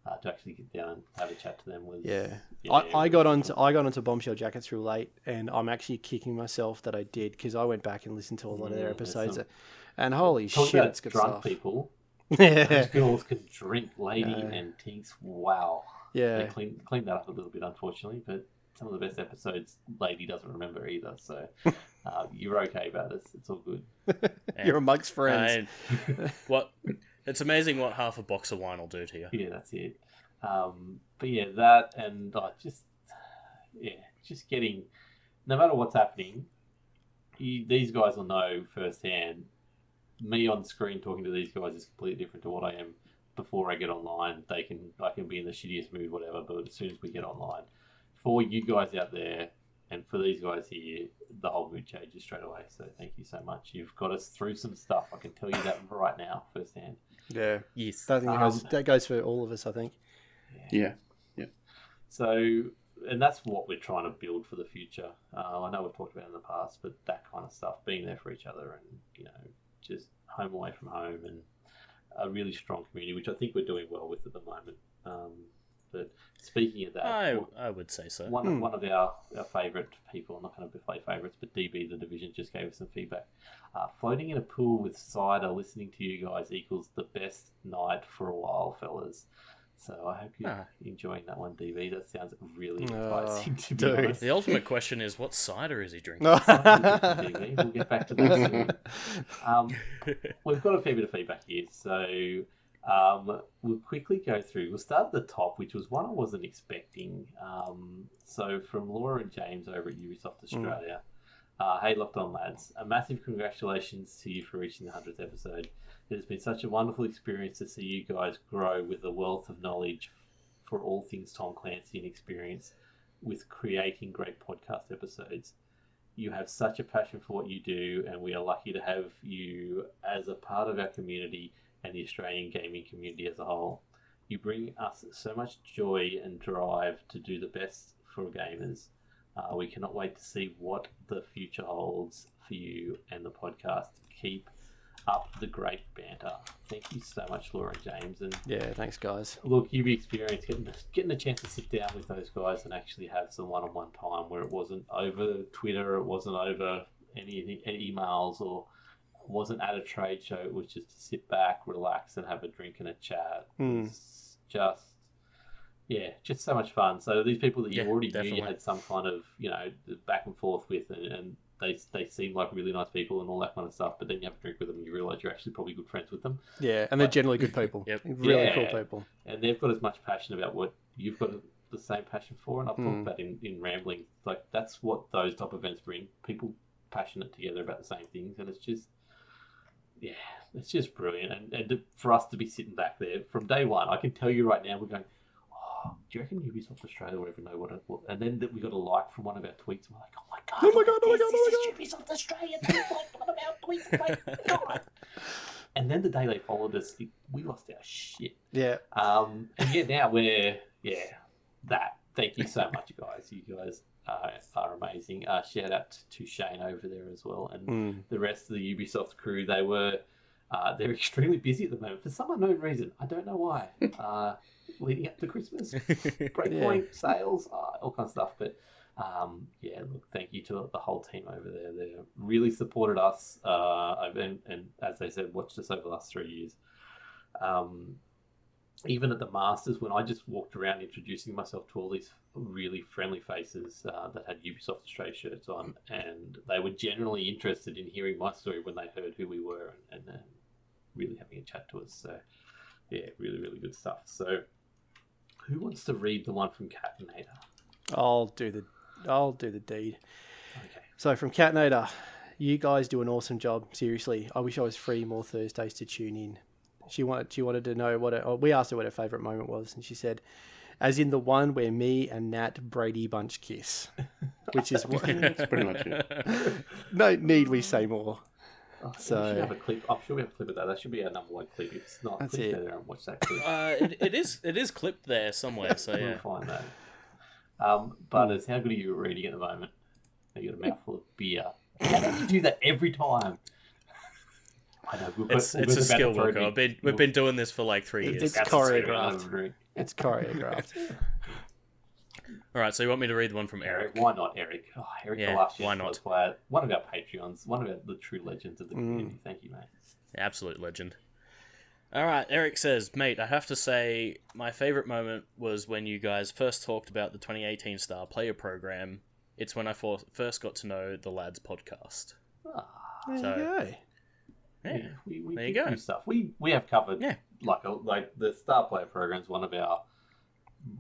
uh, to actually get down and have a chat to them was Yeah. yeah, I, I got cool. onto I got onto Bombshell Jackets real late, and I'm actually kicking myself that I did because I went back and listened to a lot of their Mm, episodes, some- and holy Talk shit, about it's good drunk stuff. people. [LAUGHS] Yeah, girls can drink, lady No. and Tinks. Wow. They yeah, cleaned, cleaned that up a little bit, unfortunately, but some of the best episodes, Lady doesn't remember either. So [LAUGHS] uh, you're okay about this. It's all good. [LAUGHS] you're amongst friends. And what? It's amazing what half a box of wine will do to you. Yeah, that's it. Um, but yeah, that and uh, just yeah, just getting no matter what's happening, you, these guys will know firsthand. Me on screen talking to these guys is completely different to what I am before I get online. They can I can be in the shittiest mood, whatever. But as soon as we get online, for you guys out there and for these guys here, the whole mood changes straight away. So thank you so much. You've got us through some stuff. I can tell you that right now firsthand. yeah, Yes. that, thing goes, Um, that goes for all of us, I think. Yeah. Yeah. So, and that's what we're trying to build for the future. Uh, I know we've talked about it in the past, but that kind of stuff, being there for each other, and you know, just home away from home, and a really strong community, which I think we're doing well with at the moment. Um, but speaking of that, I I would say so. one, Hmm. one of our, our favourite people, I'm not going to be play favourites, but DB, the division, just gave us some feedback. Uh, floating in a pool with cider, listening to you guys equals the best night for a while, fellas. So I hope you're Ah. enjoying that one, DB. That sounds really Oh, enticing, to be dude. honest. The ultimate question is, what cider is he drinking? We'll get back to that soon. [LAUGHS] Um, we've got a fair bit of feedback here, so um, we'll quickly go through. We'll start at the top, which was one I wasn't expecting. Um, so from Laura and James over at Ubisoft Australia. Uh, hey, Locked On lads! A massive congratulations to you for reaching the hundredth episode. It has been such a wonderful experience to see you guys grow with a wealth of knowledge for all things Tom Clancy and experience with creating great podcast episodes. You have such a passion for what you do, and we are lucky to have you as a part of our community and the Australian gaming community as a whole. You bring us so much joy and drive to do the best for gamers. Uh, we cannot wait to see what the future holds for you and the podcast. Keep up the great banter. Thank you so much, Laura and James. And yeah, thanks, guys. look, you've experienced getting getting a chance to sit down with those guys and actually have some one-on-one time where it wasn't over Twitter, it wasn't over any, any emails, or wasn't at a trade show. It was just to sit back, relax, and have a drink and a chat. Hmm. It's just yeah, just so much fun. So these people that you Yeah, already knew you had some kind of you know back and forth with, and, and they they seem like really nice people and all that kind of stuff. But then you have a drink with them, and you realise you're actually probably good friends with them Yeah, and they're generally good people. [LAUGHS] Yep. Really Yeah. cool people. and they've got as much passion about what you've got the same passion for. And I've Mm. talked about in, in rambling, like that's what those top events bring people passionate together about the same things, and it's just yeah, it's just brilliant. And and for us to be sitting back there from day one, I can tell you right now, we're going. Oh, do you reckon Ubisoft Australia will ever know what it? What, and then that we got a like from one of our tweets. And we're like, oh my god! Oh my God, oh my God, oh This is Ubisoft Australia. Liked one of our tweets. My god! And then the day they followed us, it, we lost our shit. Yeah, Um, and yeah, now we're yeah that. Thank you so much, guys. You guys are, are amazing. Uh, shout out to Shane over there as well, and Mm. the rest of the Ubisoft crew. They were uh, they're [LAUGHS] extremely busy at the moment for some unknown reason. I don't know why. [LAUGHS] Uh, leading up to Christmas, [LAUGHS] breakpoint sales, uh, all kinds of stuff. But Um, yeah, look, thank you to the whole team over there. They really supported us, uh, and, and as they said, watched us over the last three years. Um, even at the Masters, when I just walked around introducing myself to all these really friendly faces uh, that had Ubisoft Australia shirts on, and they were generally interested in hearing my story when they heard who we were and, and, and really having a chat to us. So, yeah, really, really good stuff. So, who wants to read the one from Catinator? I'll do the I'll do the deed. Okay. So from Catnator, you guys do an awesome job. Seriously, I wish I was free more Thursdays to tune in. She wanted she wanted to know what her, we asked her what her favorite moment was, and she said, "As in the one where me and Nat Brady bunch kiss," which is [LAUGHS] what, That's pretty much it. [LAUGHS] no need we say more. Oh, we So- should have a clip. I'm sure we have a clip of that. That should be our number one clip. If it's not, That's please it. go there and watch that clip. Uh, it, it is it is clipped there somewhere. So we'll yeah. find that. Um, Butters, how good are you at reading at the moment? You got a mouthful of beer. How do you do that every time? I know. We've got, It's we've it's a skill, about to throw Walker. me- I've been we've been doing this for like three years. It's That's a skill, choreographed. I would agree. It's choreographed. [LAUGHS] All right, so you want me to read the one from Eric, Eric? why not Eric? Oh, Eric, Yeah, the last why year not? was one of our Patreons, one of our, the true legends Mm. of the community. Thank you, mate. Absolute legend. All right, Eric says, mate, I have to say my favorite moment was when you guys first talked about the 2018 Star Player Program. It's when I for- first got to know the lads podcast. Ah, There So- you go. Yeah. we, we There you go. do stuff. We we have covered Yeah. Like a, like the Star Player program is one of our.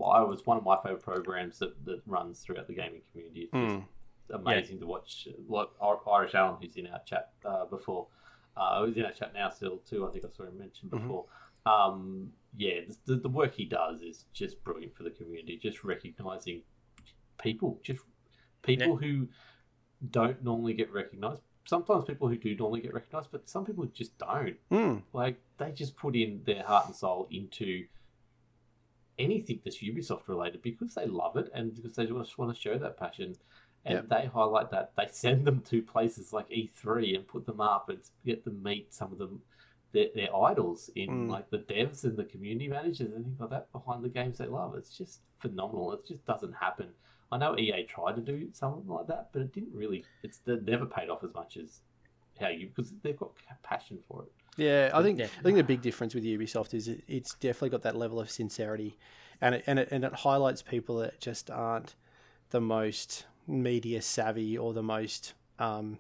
I was one of my favorite programs that, that runs throughout the gaming community. It's Mm. just amazing to watch. Like Irish Allen, who's in our chat uh, before, uh, who's in our chat now still too. I think I saw him mention Mhm. before. Um, yeah, the, the work he does is just brilliant for the community. Just recognizing people, just people who don't normally get recognized. Sometimes people who do normally get recognized, but some people just don't. Mm. Like they just put in their heart and soul into anything that's Ubisoft related because they love it and because they just want to show that passion. And Yep. they highlight that. They send them to places like E3 and put them up and get them meet some of them their, their idols in Mm. like the devs and the community managers and things like that behind the games they love. It's just phenomenal. It just doesn't happen. I know EA tried to do something like that, but it didn't really. It's never paid off as much as how you because they've got passion for it. Yeah, I think Yeah. I think the big difference with Ubisoft is it, it's definitely got that level of sincerity, and it, and it and it highlights people that just aren't the most media savvy or the most um,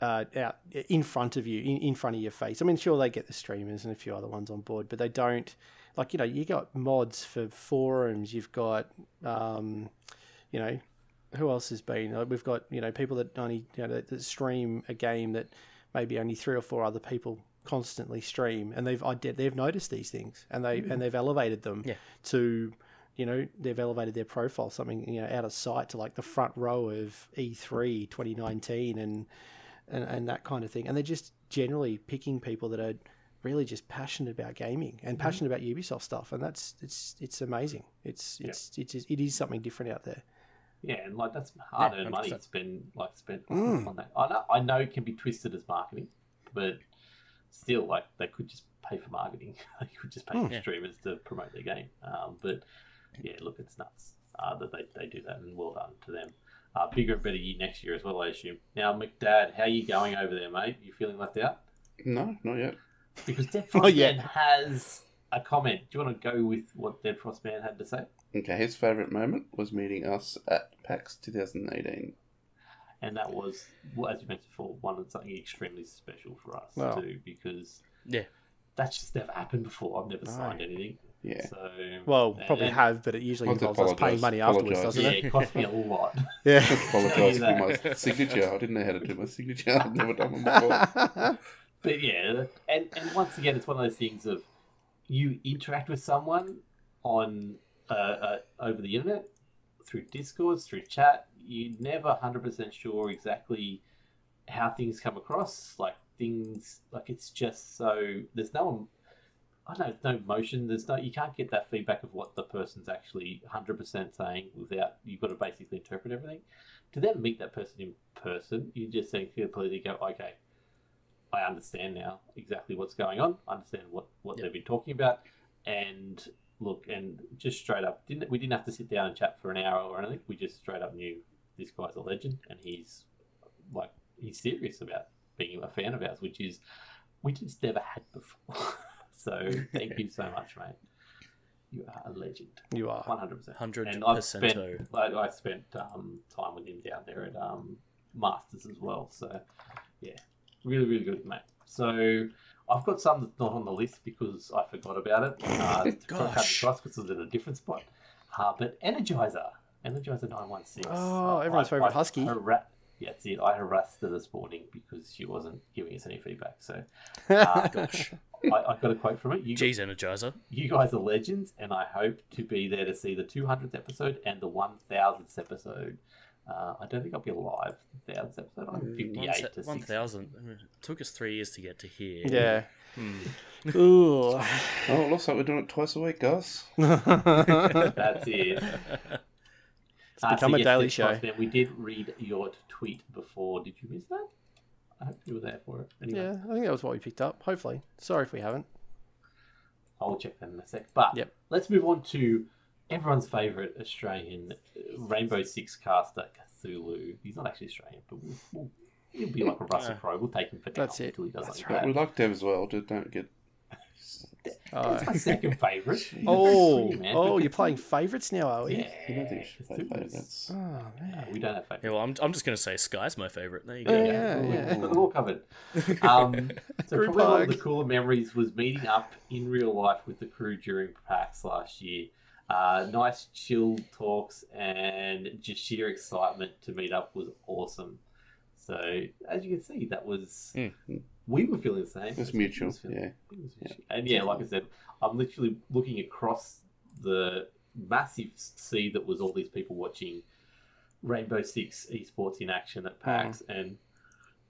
uh, out in front of you, in, in front of your face. I mean, sure they get the streamers and a few other ones on board, but they don't like you know you got mods for forums. You've got um, you know who else has been? Uh, We've got you know people that only you know that, that stream a game that maybe only three or four other people constantly stream, and they've they've noticed these things and they and they've elevated them Yeah. to you know they've elevated their profile something you know out of sight to like the front row of E E3 2019 and and, and that kind of thing, and they're just generally picking people that are really just passionate about gaming and passionate about Ubisoft stuff, and that's it's it's amazing. It's it's it's it is something different out there. Yeah, and like that's hard earned money 100%. spend like spent Mm. on that. I know I know it can be twisted as marketing, but still, like they could just pay for marketing. [LAUGHS] they could just pay Mm. for Yeah. streamers to promote their game. Um, but yeah, look, it's nuts uh, that they, they do that, and well done to them. Uh, bigger and better year next year as well, I assume. Now, McDad, how are you going over there, mate? You feeling left out? No, not yet. Because Dead [LAUGHS] oh, Not Frost yet. Man has a comment. Do you want to go with what Dead Frost Man had to say? Okay, his favourite moment was meeting us at PAX 2018. and that was, well, as you mentioned before, one of something extremely special for us Wow. too, because Yeah. that's just never happened before. I've never No. signed anything. Yeah. So Well, and- probably and- have, but it usually I'll have to involves us paying apologise. money afterwards, Apologise. doesn't Yeah, it? it cost me a lot. [LAUGHS] Yeah. Apologise Tell for you my [LAUGHS] signature. I didn't know how to do my signature. I've never done one before. But yeah, and and once again, it's one of those things of you interact with someone on uh, uh, over the internet through discords, through chat. You're never hundred percent sure exactly how things come across. Like things, like it's just so there's no. I don't know, no motion There's no, you can't get that feedback of what the person's actually 100% saying without, you've got to basically interpret everything. To then meet that person in person, you just then completely go, okay, I understand now exactly what's going on. I understand what, what Yep. they've been talking about, and look, and just straight up, didn't we didn't have to sit down and chat for an hour or anything. We just straight up knew this guy's a legend, and he's like he's serious about being a fan of ours, which is we just never had before. [LAUGHS] so thank you so much, mate. You are a legend, You are. one hundred percent. Hundred And I've spent. I, I spent um, time with him down there at um, Masters as well. So yeah, really really good, mate. So. I've got some that's not on the list because I forgot about it. Uh, [LAUGHS] to Gosh. because it's in a different spot. Uh, but Energizer, Energizer nine one six. Oh, everyone's favourite husky. Hara- yeah, that's it. I harassed her this morning because she wasn't giving us any feedback. So, [LAUGHS] uh, Gosh. I, I got a quote from it. You, Jeez, Energizer. you guys are legends, and I hope to be there to see the 200th episode and the 1000th episode. Uh, I don't think I'll be alive for the 1000th episode. I'm 58 to One 60. thousand. It took us three years to get to here. Yeah. Hmm. Ooh. [LAUGHS] Oh, it looks like we're doing it twice a week, guys. [LAUGHS] That's it. It's become a daily show. we did read your tweet before. Did you miss that? I hope you were there for it. Anyway, yeah, I think that was what we picked up. Hopefully. Sorry if we haven't. I'll check that in a sec. But Yep. let's move on to everyone's favourite Australian uh, Rainbow Six caster, Cthulhu. He's not actually Australian, but we'll, we'll, he'll be like a Russell Crowe. We'll take him for now That's it. until he does That's something But we bad. like Dev as well. Just don't get. Oh, [LAUGHS] That's my second favourite. [LAUGHS] oh, Man, oh you're playing favourites now, are we? Yeah, You don't think you should play Cthulhu's- favourites. Oh, No, we don't have favourites. Yeah, well, I'm, I'm just going to say Sky's my favourite. There you go. Yeah, Yeah, yeah, we've yeah. got them all covered. [LAUGHS] Um, so Group probably one of the cooler memories was meeting up in real life with the crew during PAX last year. Uh, nice chill talks and just sheer excitement to meet up was awesome. So as you can see, that was Mm. we were feeling the same. It's mutual, feeling- yeah. mutual. And yeah, like I said, I'm literally looking across the massive sea that was all these people watching Rainbow Six esports in action at PAX, and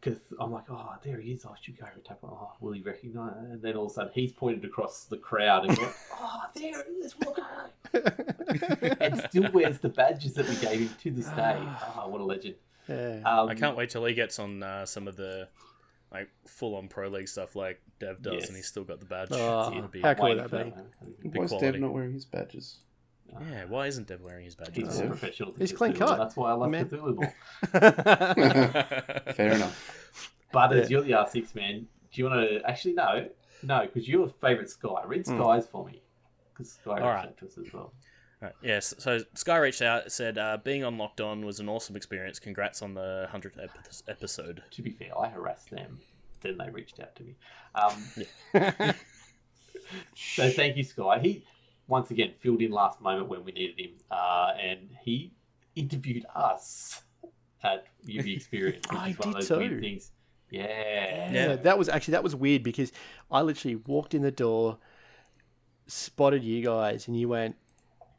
because I'm like, oh, there he is. I should go over and tap. him. Oh, will he recognize? And then all of a sudden, he's pointed across the crowd and gone, [LAUGHS] oh, there he is. Look at him. and still wears the badges that we gave him to this [SIGHS] day. Oh, what a legend! Yeah. Um, I can't wait till he gets on uh, some of the like full on pro league stuff like Dev does, Yes. and he's still got the badge. Oh, be- how cool would that be? Why is. Dev not wearing his badges? Yeah, why isn't Dev wearing his badge? He's Yeah. a professional. He's clean cut. That's why I love Man. Cthulhu [LAUGHS] [LAUGHS] Ball. Fair enough. But as Yeah. you're the R6 man, do you want to actually no, no, because you're a favourite Sky. Read Hmm. Skies for me, because Sky reached right. out to us as well. Right, yes. So Sky reached out, said uh, being on Locked On was an awesome experience. Congrats on the hundredth ep- episode. To be fair, I harassed them, then they reached out to me. Um, [LAUGHS] so thank you, Sky. He once again filled in last moment when we needed him, uh, and he interviewed us at Ubi [LAUGHS] Experience, I is one of did those too. weird things. Yeah. Yeah, that was actually that was weird because I literally walked in the door, spotted you guys, and you went,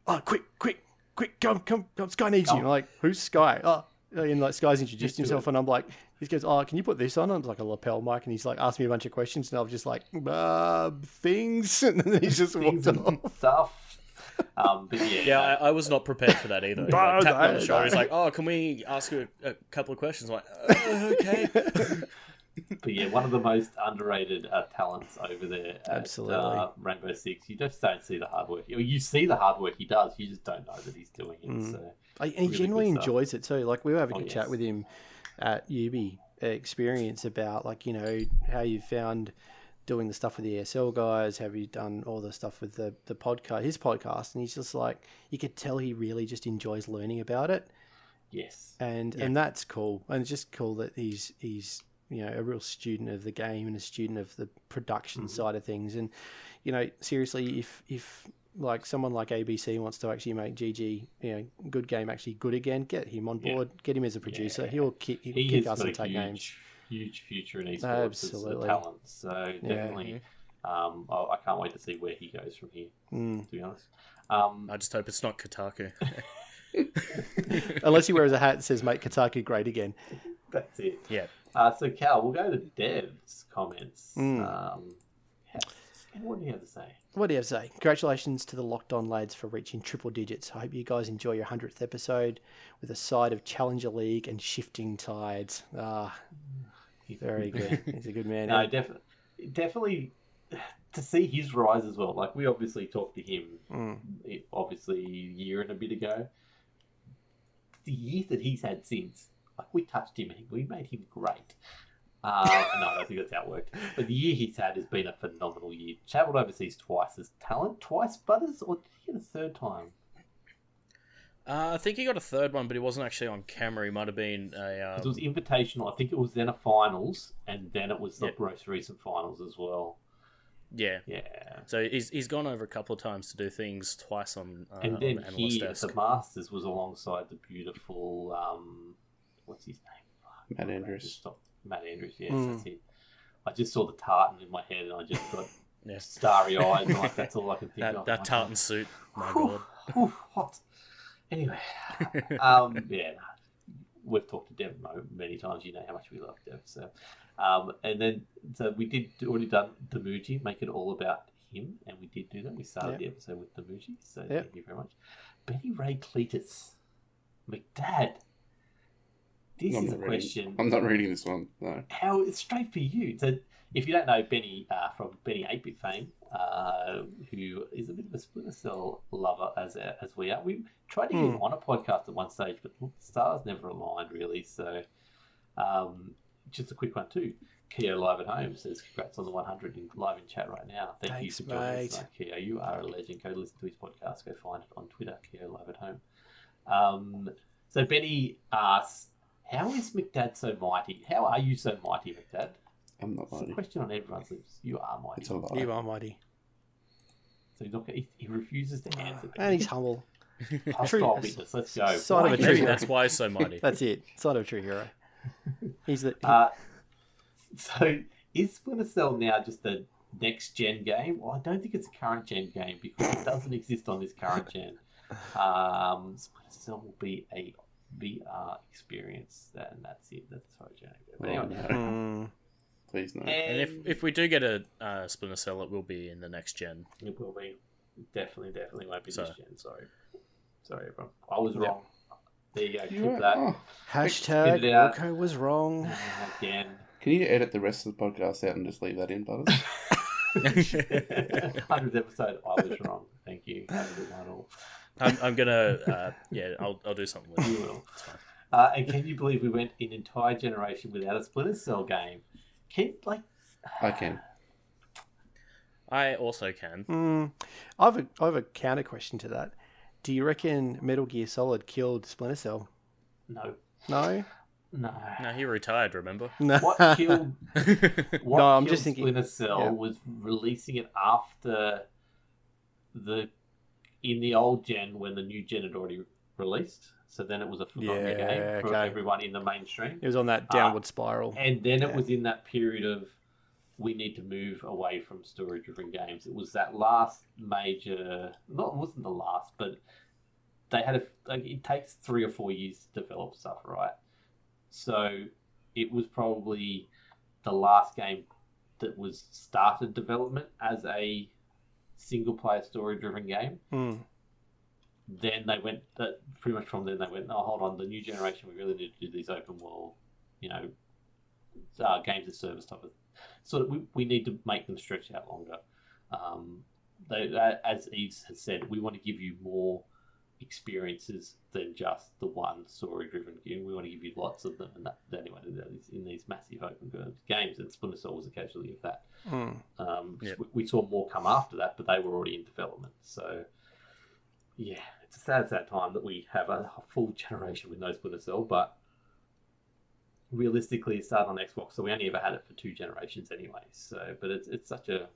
"Oh, quick, quick, quick, come, come, come! Sky needs you." I'm like, "Who's Sky?" Oh, and like Sky's introduced Just himself, it. and I'm like, he goes, "Oh, can you put this on?" And it's like a lapel mic, and he's like asked me a bunch of questions, and I was just like, uh, "Things," [LAUGHS] and then he's just Things walked and off. stuff. Um, but yeah, Yeah, I, I was not prepared for that either. [LAUGHS] He, No, like, tapped me on the shoulder. He's like, "Oh, can we ask you a, a couple of questions?" I'm like, uh, "Okay." [LAUGHS] But yeah, one of the most underrated uh, talents over there at Absolutely. uh, Rainbow Six. You just don't see the hard work. You you see the hard work he does. You just don't know that he's doing it. Mm. So I, and he Really good genuinely stuff. enjoys it too. Like we were having Oh, a chat with him at Ubi experience about like you know how you found doing the stuff with the ESL guys. Have you done all the stuff with the the podcast, his podcast? And he's just like you could tell he really just enjoys learning about it, yes, and and that's cool. And it's just cool that he's he's you know a real student of the game and a student of the production mm-hmm. side of things. And you know seriously, if if like someone like ABC wants to actually make GG, you know, good game actually good again, get him on Yeah. board, get him as a producer. Yeah. He'll kick, he'll he kick us and a take huge, names. huge future in esports Absolutely. as a talent. So definitely, um, I, I can't wait to see where he goes from here. Mm. To be honest, um, I just hope it's not Kotaku. [LAUGHS] Unless he wears a hat that says "Make Kotaku Great Again." that's it. yeah. Uh, so Cal, we'll go to Dev's comments. Mm. Um, ha- what do you have to say? What do you have to say? Congratulations to the Locked On lads for reaching triple digits. I hope you guys enjoy your hundredth episode with a side of Challenger League and shifting tides. Ah, very good. He's a good man. [LAUGHS] No, And- definitely, definitely. [SIGHS] to see his rise as well. Like we obviously talked to him, Mm. obviously a year and a bit ago. The years that he's had since, like we touched him and we made him great. Uh, no, I don't think that's how it worked. But the year he's had has been a phenomenal year. Travelled overseas twice as talent, twice Butters, or did he get a third time? Uh, I think he got a third one, but he wasn't actually on camera. He might have been a. 'Cause it was Um, invitational. I think it was then a finals, and then it was the Yep. most recent finals as well. yeah. Yeah. So he's he's gone over a couple of times to do things twice on, uh, and on then the analyst he at desk. the Masters was alongside the beautiful um, what's his name? Matt Andrews. stopped- Matt Andrews, yes, Mm. that's it. I just saw the tartan in my head and I just got [LAUGHS] Yeah. starry eyed. and like [LAUGHS] that's all I can think That of. that Like, tartan suit. My Whew, god. whew, hot. Anyway, [LAUGHS] um, yeah, we've talked to Dev many times. You know how much we love Dev. So, um, and then so we did already done Damuji, make it all about him, and we did do that. We started Yep. the episode with Damuji, so Yep. thank you very much. Benny Ray Cletus, McDad. This I'm is a reading- question I'm not reading this one. No. how it's straight for you. So if you don't know Benny uh, from Benny 8-bit fame, uh, who is a bit of a Splinter Cell lover as as we are, we tried to get him Hmm. on a podcast at one stage, but look, the stars never aligned really. So um, just a quick one too. Keo live at home says congrats on the 100 in live in chat right now. Thank Thanks, you for joining mate. us, uh, Keo. You are a legend. Go listen to his podcast. Go find it on Twitter. Keo live at home. Um, so Benny asks, "How is McDad so mighty? How are you so mighty, McDad?" I'm not It's a mighty. question on everyone's lips. You are mighty. It's a lie. You are mighty. So he's not. He, he refuses to answer. And he's humble. hostile true. witness. Let's go. Side of a are true you- Maybe that's why he's so mighty. [LAUGHS] That's it. Side of a true hero. He's the. Uh, so is Splinter Cell now just a next gen game? Well, I don't think it's a current gen game because it doesn't exist on this current gen. [LAUGHS] Um, Splinter Cell will be a VR experience, and that's it. That's sorry, Jane. But Oh, anyway, no. Mm, Please no. And if if we do get a uh, Splinter Cell, it will be in the next gen. It will be. Definitely, definitely won't be So- this gen. Sorry. Sorry, everyone. I was Yep. wrong. There you go. You Keep are- that. oh, hashtag Spit. Wilco was wrong. Again. can you edit the rest of the podcast out and just leave that in, Butters? [LAUGHS] [LAUGHS] 100th episode, I was wrong. Thank you. Have a good one all. I'm, I'm gonna [LAUGHS] uh, yeah, I'll I'll do something with You it. will. Uh, and can you believe we went an entire generation without a Splinter Cell game? Can, like, I can. I also can. Mm, I have a I have a counter question to that. Do you reckon Metal Gear Solid killed Splinter Cell? no. No. No. No, he retired. Remember? No. What killed [LAUGHS] What No, I'm killed just thinking- Splinter Cell yeah. was releasing it after the in the old gen when the new gen had already released. So then it was a forgotten Yeah, game for okay. everyone in the mainstream. It was on that Ah, downward spiral. And then it was in that period of we need to move away from story driven games. It was that last major not it wasn't the last, but they had a like it takes three or four years to develop stuff, right? So it was probably the last game that was started development as a single player story driven game Mm. then they went that pretty much from then they went oh hold on the new generation we really need to do these open world you know uh, games as service type of so we, we need to make them stretch out longer um, they, as Yves has said we want to give you more experiences than just the one story driven game we want to give you lots of them and that, anyway that is in these massive open world games and Splinter Cell was occasionally of that Mm. um, Yep. we, we saw more come after that, but they were already in development. So, yeah, it's a sad, sad time that we have a, a full generation with no Splinter Cell, but realistically, it started on Xbox, so we only ever had it for two generations anyway. So, but it's, it's such a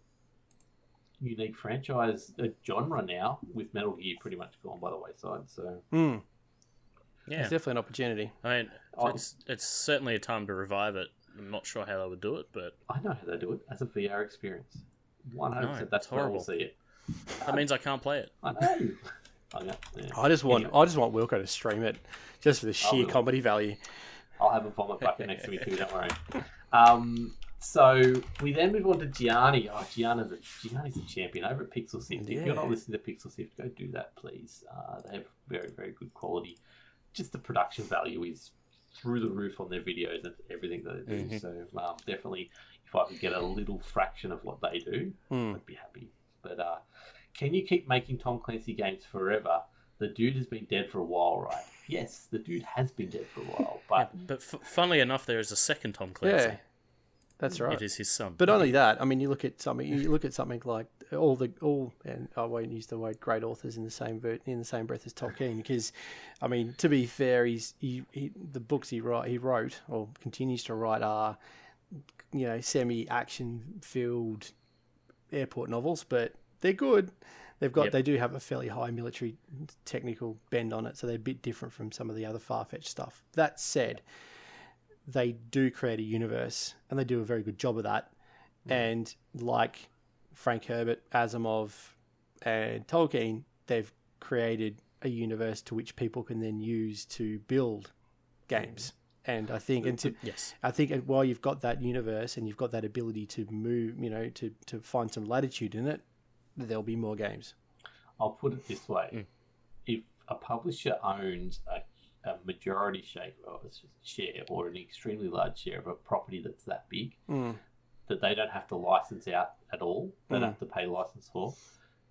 unique franchise a genre now with Metal Gear pretty much gone by the wayside. So, Mm. Yeah, It's definitely an opportunity. I mean, I- it's it's certainly a time to revive it. I'm not sure how they would do it, but I know how they do it as a VR experience. 100%. No, that's it's where we'll horrible. see it. that means I can't play it. I know. I know. Yeah. I just want Anyway. I just want Wilco to stream it, just for the sheer comedy value. I'll have a vomit bucket next to me too. Don't worry. Um, so we then move on to Gianni. Oh, Gianna's a, Gianni's a champion over at Pixel Sift. If you're not Yeah. listening to Pixel Sift, go do that, please. Uh, they have very, very good quality. Just the production value is through the roof on their videos and everything that they do. So um, definitely, if I could get a little fraction of what they do, Hmm. I'd be happy. But uh, can you keep making Tom Clancy games forever? The dude has been dead for a while, right? Yes, the dude has been dead for a while, [LAUGHS] but But f- funnily enough, there is a second Tom Clancy. Yeah, that's right. It is his son. But only that, I mean, you look at something. You look at something like all the all, and I won't use the word great authors in the same ver- in the same breath as Tolkien, because, I mean, to be fair, he's he, he the books he write he wrote or continues to write are, you know, semi action filled airport novels, but they're good. They've got Yep. they do have a fairly high military technical bend on it, so they're a bit different from some of the other far fetched stuff. That said, they do create a universe, and they do a very good job of that. Mm. And like Frank Herbert, Asimov, and Tolkien, they've created a universe to which people can then use to build games. And I think, uh, and to, yes. I think and while you've got that universe and you've got that ability to move, you know, to, to find some latitude in it, there'll be more games. I'll put it this way: mm. if a publisher owns a, a majority share or share or an extremely large share of a property that's that big, Mm. that they don't have to license out at all, they Mm. don't have to pay license for,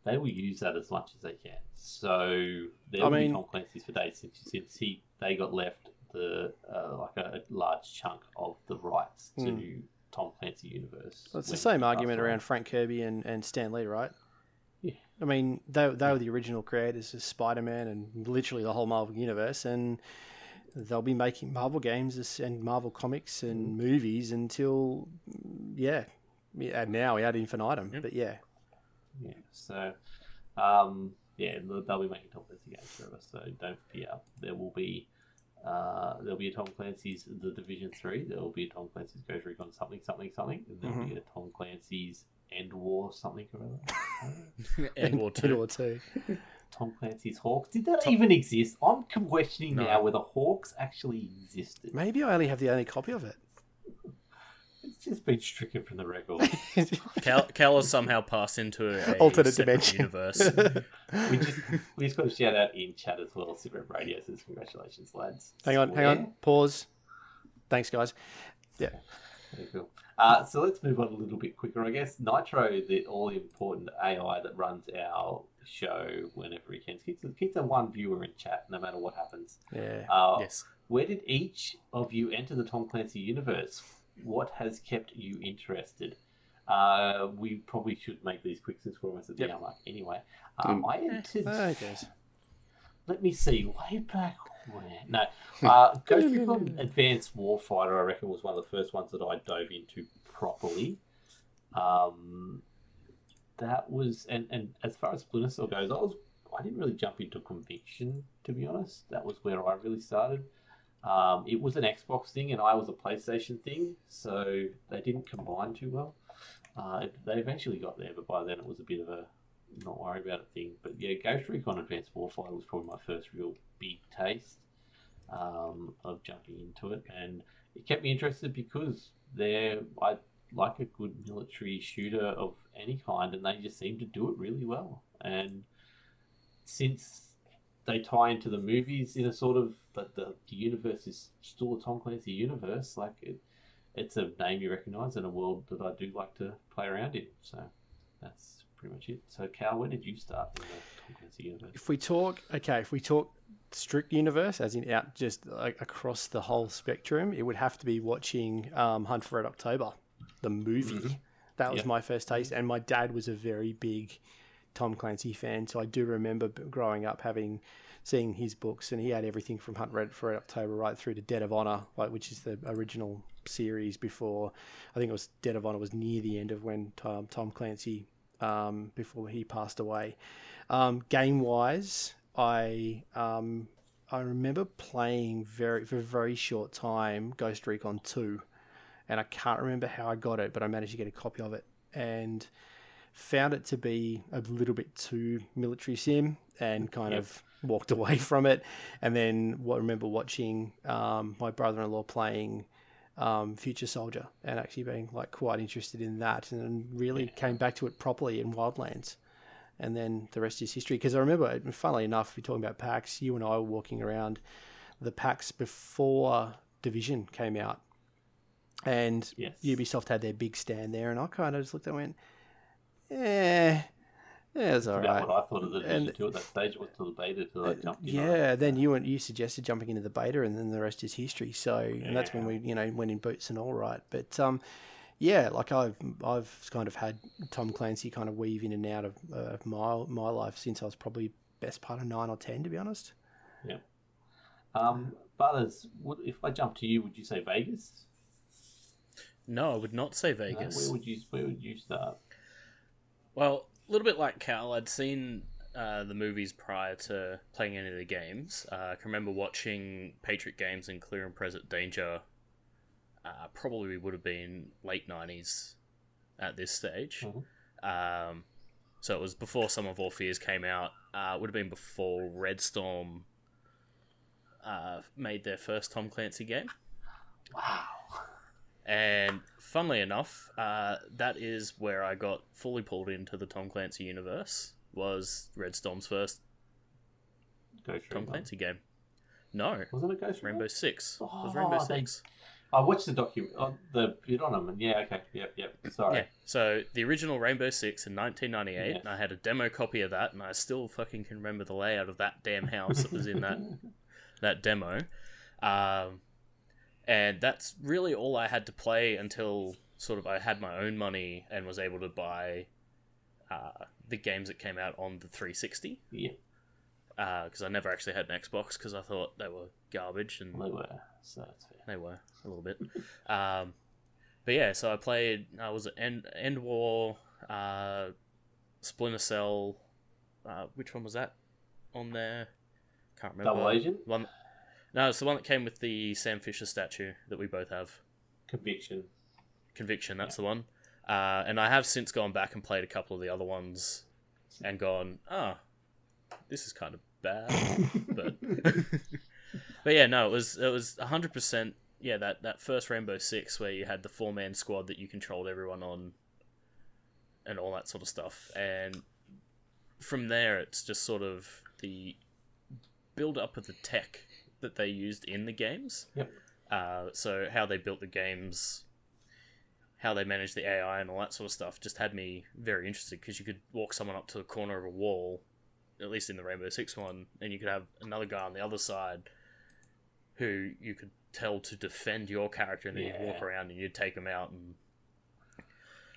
they will use that as much as they can. So there I will mean- be Tom Clancy's for days since since he they got left the uh, like a, a large chunk of the rights to Tom Clancy universe. Well, it's the same argument around Frank Kirby and, and Stan Lee, right? Yeah. I mean, they, they were the original creators of Spider Man and literally the whole Marvel universe, and they'll be making Marvel games and Marvel comics and movies until, yeah, yeah and now ad infinitum. But yeah, Yeah. So, um, yeah, they'll be making Tom Clancy games forever. So don't fear. There will be, uh, there'll be a Tom Clancy's The Division Three. There will be a Tom Clancy's Ghost Recon something something something. And there'll be a Tom Clancy's EndWar something or other. [LAUGHS] EndWar World Two. War Two. Tom Clancy's HAWX. Did that even exist? I'm questioning No. now whether HAWX actually existed. Maybe I only have the only copy of it. It's just been stricken from the record. [LAUGHS] Cal, Cal has somehow passed into a [LAUGHS] Alternate dimension. universe. we just we just got a shout out in chat as well. Cigarette Radio says congratulations, lads. hang on, hang on, pause. Thanks, guys. Yeah, Very cool. Uh, so let's move on a little bit quicker, I guess. Nitro, the all important AI that runs our show whenever he can, keeps, keeps a one viewer in chat no matter what happens. yeah. Uh, yes. Where did each of you enter the Tom Clancy universe? What has kept you interested? Uh, we probably should make these quick since we're almost at the Yep. hour. Anyway, um, I entered. Ah. Let me see. Way back? No. [LAUGHS] Uh, Ghost Recon [LAUGHS] Advanced Warfighter, I reckon, was one of the first ones that I dove into properly. Um, that was, and, and as far as Splinter Cell goes, I was I didn't really jump into Conviction to be honest. That was where I really started. Um, it was an Xbox thing, and I was a PlayStation thing, so they didn't combine too well. Uh, they eventually got there, but by then it was a bit of a not worry about it thing. But yeah, Ghost Recon Advanced Warfighter was probably my first real big taste um, of jumping into it, and it kept me interested because they're I like a good military shooter of any kind, and they just seem to do it really well. And since they tie into the movies in a sort of, but the, the universe is still a Tom Clancy universe, like it, it's a name you recognise in a world that I do like to play around in. So that's pretty much it. So Cal, where did you start in the Tom universe? If we talk, okay, if we talk strict universe, as in out just like across the whole spectrum, it would have to be watching um, Hunt for Red October, the movie. That was Yeah. my first taste, and my dad was a very big Tom Clancy fan, so I do remember growing up having seeing his books, and he had everything from Hunt Red for Red October right through to Debt of Honor, like which is the original series before. I think it was Debt of Honor was near the end of when Tom, Tom Clancy um, before he passed away. Um, game wise, I um, I remember playing very for a very short time Ghost Recon Two, and I can't remember how I got it, but I managed to get a copy of it and found it to be a little bit too military sim and kind Yep. of walked away [LAUGHS] from it. And then what I remember watching um, my brother-in-law playing um, Future Soldier and actually being like quite interested in that, and then really came back to it properly in Wildlands. And then the rest is history. Because I remember, funnily enough, we're talking about PAX. You and I were walking around the PAX before Division came out, and Yes. Ubisoft had their big stand there, and I kind of just looked and went, "Eh, yeah, it's all about right." what I thought of the Division And- 2 at that stage. Was to the beta till I jumped in. Yeah, then you went, you suggested jumping into the beta, and then the rest is history. So, and that's when we, you know, went in boots and all right. But um, yeah, like I've I've kind of had Tom Clancy kind of weave in and out of uh, my my life since I was probably best part of nine or ten, to be honest. Yeah. Um, Butters, would, if I jump to you, would you say Vegas? No, I would not say No, Vegas. where would you Where would you start? Well, a little bit like Cal, I'd seen uh, the movies prior to playing any of the games. Uh, I can remember watching Patriot Games and Clear and Present Danger. Uh, probably would have been late nineties at this stage. Mhm. Um, so it was before Sum of All Fears came out. Uh, it would have been before Red Storm uh, made their first Tom Clancy game. Wow. And funnily enough, uh, that is where I got fully pulled into the Tom Clancy universe. Was Red Storm's first Ghost Tom. Clancy game? No, Wasn't it Ghost Rainbow? Six. It was Oh, Rainbow Six. I watched the document, oh, the bit on them, and yeah, okay, yep, yep. Sorry. Yeah. So the original Rainbow Six in 1998, Yes. and I had a demo copy of that, and I still fucking can remember the layout of that damn house that was in that [LAUGHS] that demo. Um, and that's really all I had to play until sort of I had my own money and was able to buy uh, the games that came out on the 360 yeah, because I never actually had an Xbox because I thought they were garbage and they were. So that's fair. they were a little bit. Um, but yeah, so I played. I was at End EndWar, uh, Splinter Cell. Uh, which one was that on there? Can't remember. Double Agent? One. No, it's the one that came with the Sam Fisher statue that we both have. Conviction. Conviction, that's the one. Uh, and I have since gone back and played a couple of the other ones, and gone, ah, this is kind of bad, [LAUGHS] but [LAUGHS] but yeah, no, it was it was hundred percent. Yeah, that that first Rainbow Six where you had the four man squad that you controlled everyone on, and all that sort of stuff, and from there it's just sort of the build up of the tech that they used in the games. Yep. Uh, so how they built the games, how they managed the AI and all that sort of stuff, just had me very interested because you could walk someone up to the corner of a wall, at least in the Rainbow Six one, and you could have another guy on the other side who you could tell to defend your character, and then you'd walk around and you'd take them out, and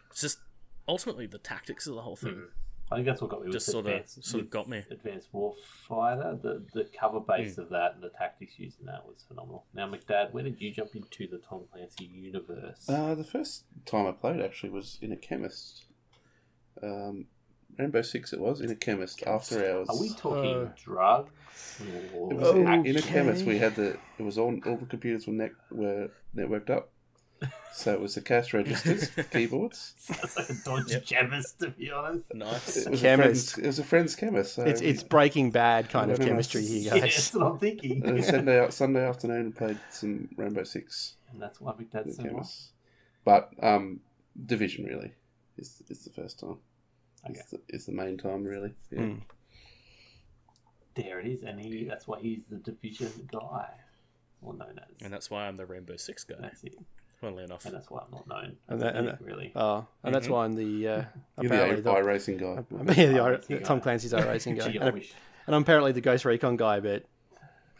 it's just ultimately the tactics of the whole thing. I think that's what got me. Just with sorta- advanced, sorta got me. Advanced Warfighter, the the cover base Hmm. of that and the tactics used in that was phenomenal. Now, McDad, where did you jump into the Tom Clancy universe? Uh, the first time I played actually was in a chemist. Um, Rainbow Six it was in a chemist after hours. Are we talking Uh, drugs? Or It was in, in a chemist. We had the it was all all the computers were net, were networked up, so it was the cash registers, [LAUGHS] keyboards. Sounds like a dodgy Yep. chemist, to be honest. Nice. It was Chemist. A friend's, it was a friend's chemist. So It's it's Breaking Bad kind of Yeah. chemistry here, Yeah, guys. that's what I'm thinking. and Sunday Sunday afternoon played some Rainbow Six and that's why in McDad's the so nice. chemist. But um, Division really is is the first time. Okay. It's, the, it's the main time really. Yeah. Mm. There it is, and he that's why he's the division guy. Or known as. And that's why I'm the Rainbow Six guy, that's it. Funnily enough. And that's why I'm not known. And that- and anything, really. Oh, and [LAUGHS] that's Mhm. why I'm the uh, You're apparently the the, iRacing guy. [LAUGHS] yeah, the iRacing I- Tom guy. Clancy's iRacing guy, Gee, I and, wish. and I'm apparently the Ghost Recon guy, but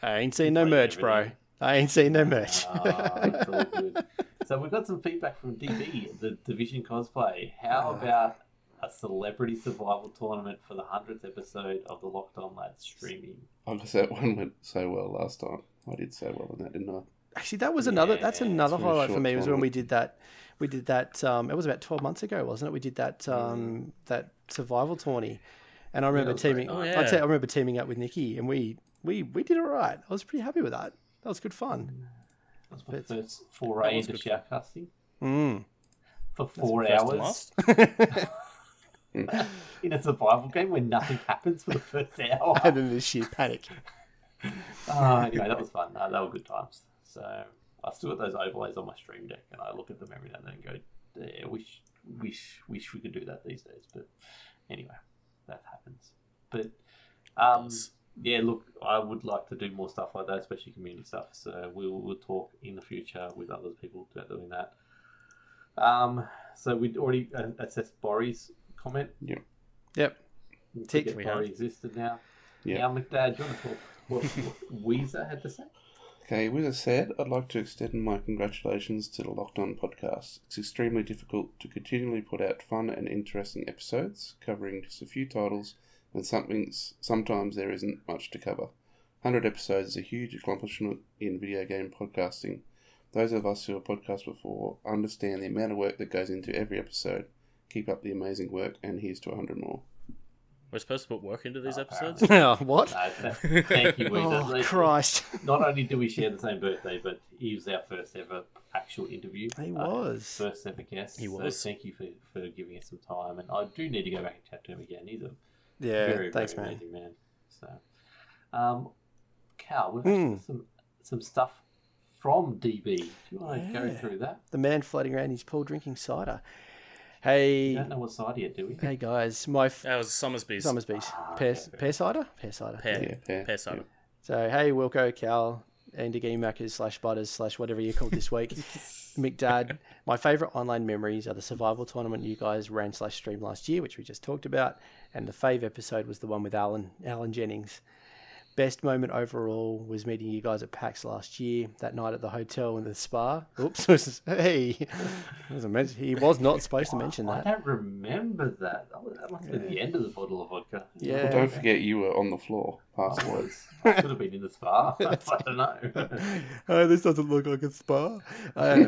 I ain't seen no Playing merch, bro. I ain't seen no merch. It's all good. So we've got some feedback from DB, the Division cosplay. How about a celebrity survival tournament for the hundredth episode of the Locked On Lads streaming? I guess that one went so well last time. I did so well in that, didn't I? Actually, that was another. That's another highlight for me was when we did that. We did that. Um, it was about twelve months ago, wasn't it? We did that. Um, that survival tourney, and I remember great. teaming. Oh, I yeah. I remember teaming up with Nikki, and we we we did all right. I was pretty happy with that. That was good fun. That was my But- first foray into shoutcasting Mm. for four hours [LAUGHS] in a survival game where nothing happens for the first [LAUGHS] hour. and then this sheer panic. Uh, [LAUGHS] anyway, that was fun. Uh, they were good times. So I still got those overlays on my stream deck, and I look at them every now and then and go, yeah, "Wish, wish, wish we could do that these days." But anyway, that happens. But um, yeah, look, I would like to do more stuff like that, especially community stuff. So we'll, we'll talk in the future with other people about doing that. Um, so we'd already uh, assessed Borry's comment. Yep. Yep. Tick. Tick. We Borry have. existed now. Yeah. Now, McDad, do you want to talk what, [LAUGHS] what Weezer had to say? Okay, with that said, I'd like to extend my congratulations to the Locked On podcast. It's extremely difficult to continually put out fun and interesting episodes, covering just a few titles, when something's sometimes there isn't much to cover. 100 episodes is a huge accomplishment in video game podcasting. Those of us who have podcasted before understand the amount of work that goes into every episode. Keep up the amazing work, and here's to 100 more. We're supposed to put work into these Oh, episodes. [LAUGHS] what? No, th- thank you, Weezer. [LAUGHS] Oh, Like, Christ. Not only do we share the same birthday, but he was our first ever actual interview. He Uh, was. first ever guest. He So was. thank you for, for giving us some time, and I do need to go back and chat to him again. He's a Yeah, very thanks, very man. amazing man. So, um, Cal, we've actually got some some stuff from DB. Do you want to go through that? The man floating around his pool drinking cider. We Hey, don't know what side yet, do we? hey guys, my f- That was Somersby's Somersby's Ah, pear, okay, pear cider, pear cider. pear, Yeah, pear, pear cider. So hey, Wilco, Cal, Andy Mackers slash Butters slash whatever you called this week. [LAUGHS] McDad, my favourite online memories are the survival tournament you guys ran slash streamed last year, which we just talked about, and the fave episode was the one with Alan Alan Jennings. Best moment overall was meeting you guys at PAX last year. That night at the hotel in the spa. Oops, [LAUGHS] hey, wasn't he was not supposed to mention that. I that. don't remember that. That must have been the end of the bottle of vodka. Yeah. Well, don't forget you were on the floor, [LAUGHS] I passed was. I could have been in the spa. [LAUGHS] I don't know. oh, this doesn't look like a spa. Uh,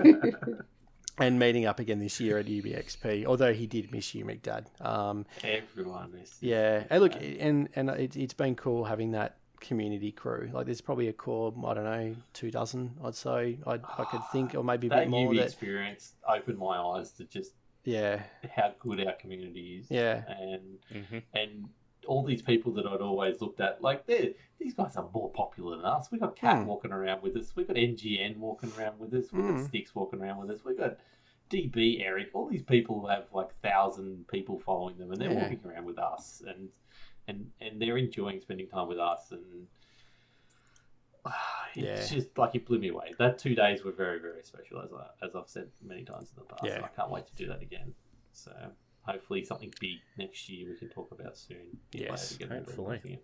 and meeting up again this year at UBXP, although he did miss you, McDad. Um, Everyone is. yeah, and look, and and it, it's been cool having that community crew. Like, there's probably a core, I don't know, two dozen, I'd say. I, I could [SIGHS] think, or maybe a That bit more. UB That, experience opened my eyes to just yeah, how good our community is. yeah, And Mhm. and all these people that I'd always looked at, like they these guys are more popular than us. We got Cat Hmm. walking around with us. We got NGN walking around with us. We got Hmm. Sticks walking around with us. We got DB Eric. All these people have like thousand people following them, and they're Yeah. walking around with us, and and and they're enjoying spending time with us, and. [SIGHS] It's Yeah. just like it blew me away. That two days were very, very special, as I as I've said many times in the past. Yeah. I can't wait to do that again. So hopefully something big next year we can talk about soon. Yes, ready to get rid of hopefully. everything.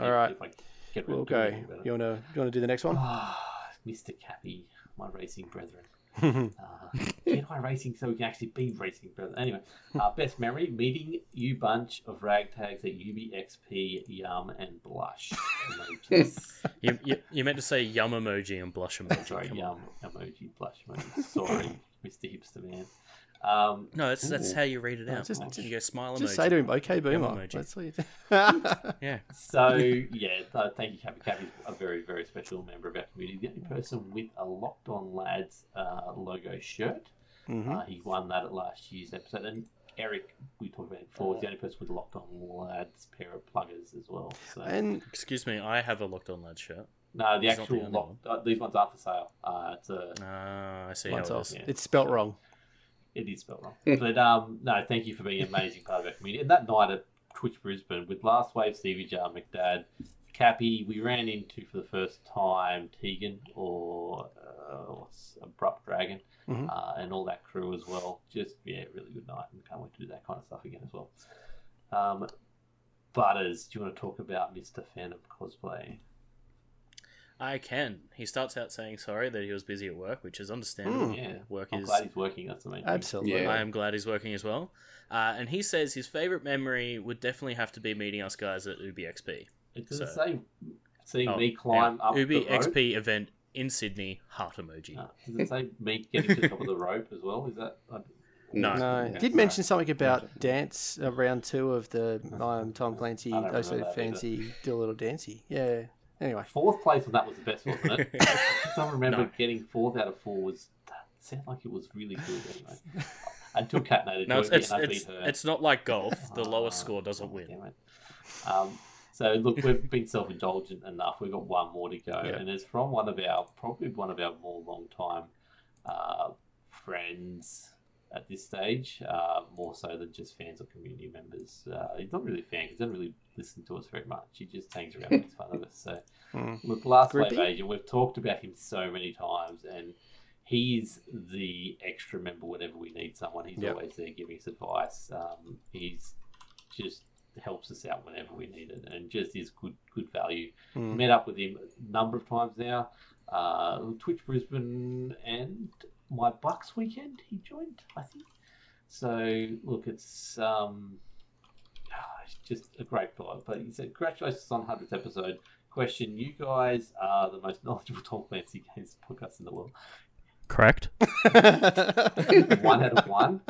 All right. if I get rid we'll go. everything. You wanna you wanna do the next one? Ah, Mr. Cappy, my racing brethren. Uh, [LAUGHS] Jedi racing so we can actually be racing brethren. Anyway, uh, [LAUGHS] best memory meeting you bunch of ragtags at UBXP, Yum, and Blush. [LAUGHS] You, you, you meant to say yum emoji and blush emoji. Sorry, Come Yum on. emoji, Blush emoji. Sorry, [LAUGHS] Mr. Hipster Man. Um, No, that's that's Ooh. how you read it out. just- you go smile Just emoji. say to him, okay, boomer. emoji. That's what you [LAUGHS] Yeah. So yeah, thank you, Cappy. Cappy's a very, very special member of our community. The only person with a Locked On Lads uh, logo shirt. Mhm. Uh, he won that at last year's episode. And Eric, we talked about before, is the only person with a Locked On Lads pair of pluggers as well. So And Excuse me, I have a locked on lads shirt. no, the He's not the actual only locked. Uh, these ones aren't for sale. Uh, it's a Ah, I see how it off. is. yeah. It's spelt wrong. It is spelled wrong. [LAUGHS] but um, no, thank you for being an amazing part of our community. And that night at Twitch Brisbane with Last Wave, Stevie Jar, McDad, Cappy, we ran into for the first time Tegan or uh, what's Abrupt Dragon Mhm. uh, and all that crew as well. Just, yeah, really good night and can't wait to do that kind of stuff again as well. Um, Butters, do you want to talk about Mr. Phantom cosplay? I can. He starts out saying sorry that he was busy at work, which is understandable. Mm. Yeah, Work I'm is. glad he's working. That's the main thing. Absolutely. Yeah. I am glad he's working as well. Uh, and he says his favorite memory would definitely have to be meeting us guys at Ubi XP. It doesn't So- say seeing Oh, me climb yeah. up Ubi the rope. XP event in Sydney. Heart emoji. Uh, does it say me getting to the top of the rope as well? Is that? I, No. No, Yeah, did sorry. mention something about dance uh, round two of the um, Tom Clancy [LAUGHS] I don't also remember that fancy do a little dancey. Yeah. Anyway, Fourth place on that was the best, wasn't it? [LAUGHS] I don't remember No. getting fourth out of four was that sounded like it was really good anyway. [LAUGHS] Until Cat Nader No, it's it's, and I it's, beat her. it's not like golf. The Ah, lowest score doesn't win. Um, so look, we've been self-indulgent enough. We've got one more to go, Yeah. and it's from one of our probably one of our more long-time uh, friends, at this stage, uh, more so than just fans or community members. Uh, he's not really a fan. 'cause He doesn't really listen to us very much. He just hangs around and makes fun of us. So, Hmm. look, last wave agent, we've talked about him so many times, and he's the extra member whenever we need someone. He's Yep. always there giving us advice. Um, he's just helps us out whenever we need it, and just is good good value. Mm. Met up with him a number of times now. Uh, Twitch Brisbane and my Bucks weekend he joined, I think. So look, it's um, it's just a great fellow. But he said, congratulations on hundredth episode. Question: You guys are the most knowledgeable Tom Clancy games podcast in the world. Correct. [LAUGHS] one out of one.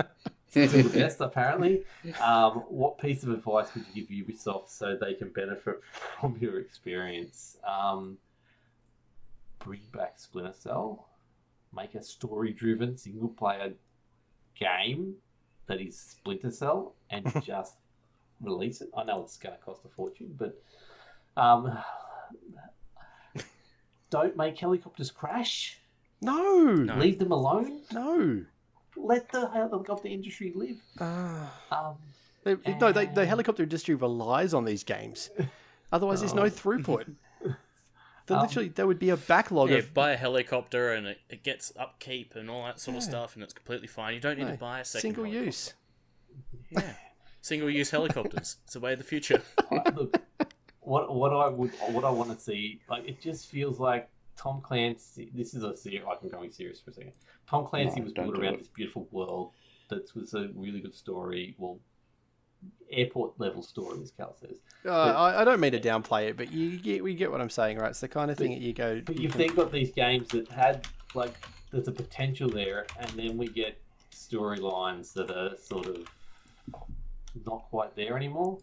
Still the best, apparently. Um, what piece of advice would you give Ubisoft so they can benefit from your experience? Um, bring back Splinter Cell. Make a story-driven single-player game that is Splinter Cell, and [LAUGHS] just release it. I know it's going to cost a fortune, but um, don't make helicopters crash. no, No. Leave them alone no. let the helicopter industry live. Ah. Um, They- no, they, the helicopter industry relies on these games. Otherwise, there's no Oh. throughput. [LAUGHS] There Um, literally, there would be a backlog Yeah, of buy a helicopter and it, it gets upkeep and all that sort of stuff, and it's completely fine. You don't need no, to buy a second single helicopter. use. Yeah, single use helicopters. [LAUGHS] It's the way of the future. Look, what what I would what I want to see, like it just feels like Tom Clancy. This is a serious. I'm going serious for a second. Tom Clancy No, was built around it. this beautiful world. That was a really good story. Well, airport level story, as Cal says. Uh, I, I don't mean to downplay it, but you get we get what I'm saying, right? It's the kind of thing But- that you go. But you you've then got these games that had like there's a potential there, and then we get storylines that are sort of not quite there anymore.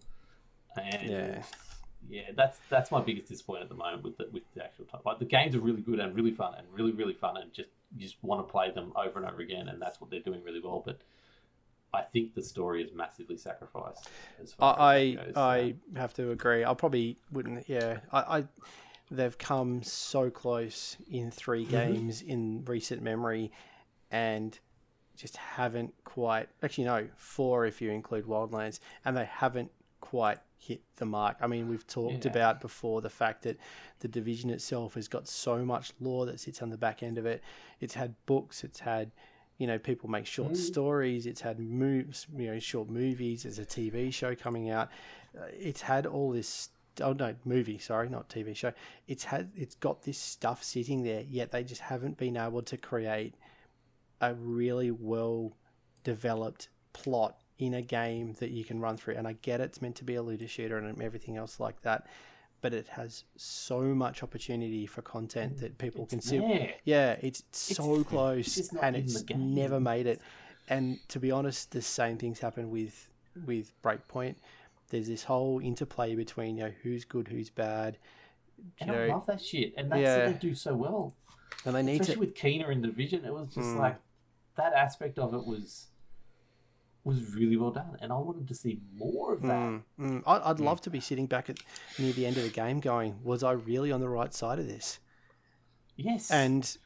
And Yeah. yeah, that's that's my biggest disappointment at the moment with the, with the actual type. Like the games are really good and really fun and really really fun and just you just want to play them over and over again, and that's what they're doing really well. But I think the story is massively sacrificed. As far I goes. I, I have to agree. I probably wouldn't. Yeah, I, I they've come so close in 3 Mm-hmm. games in recent memory, and just haven't quite. Actually, no, four if you include Wildlands, and they haven't quite hit the mark. I mean, we've talked Yeah. about before the fact that the division itself has got so much lore that sits on the back end of it. It's had books. It's had you know people make short Mm. stories it's had moves you know short movies there's a tv show coming out uh, it's had all this oh no movie sorry not tv show it's had it's got this stuff sitting there yet they just haven't been able to create a really well developed plot in a game that you can run through and i get it's meant to be a looter shooter and everything else like that but it has so much opportunity for content that people It's can see there. yeah, it's so close and it's never made it. And to be honest, the same things happen with with Breakpoint. There's this whole interplay between you know who's good, who's bad, And I love that shit, and that's Yeah. what they do so well. and they need especially to. with Keener in the division, it was just Mm. like that aspect of it was was really well done, and I wanted to see more of that. Mm, mm. I, I'd love to be sitting back at near the end of the game, going, "Was I really on the right side of this?" Yes, And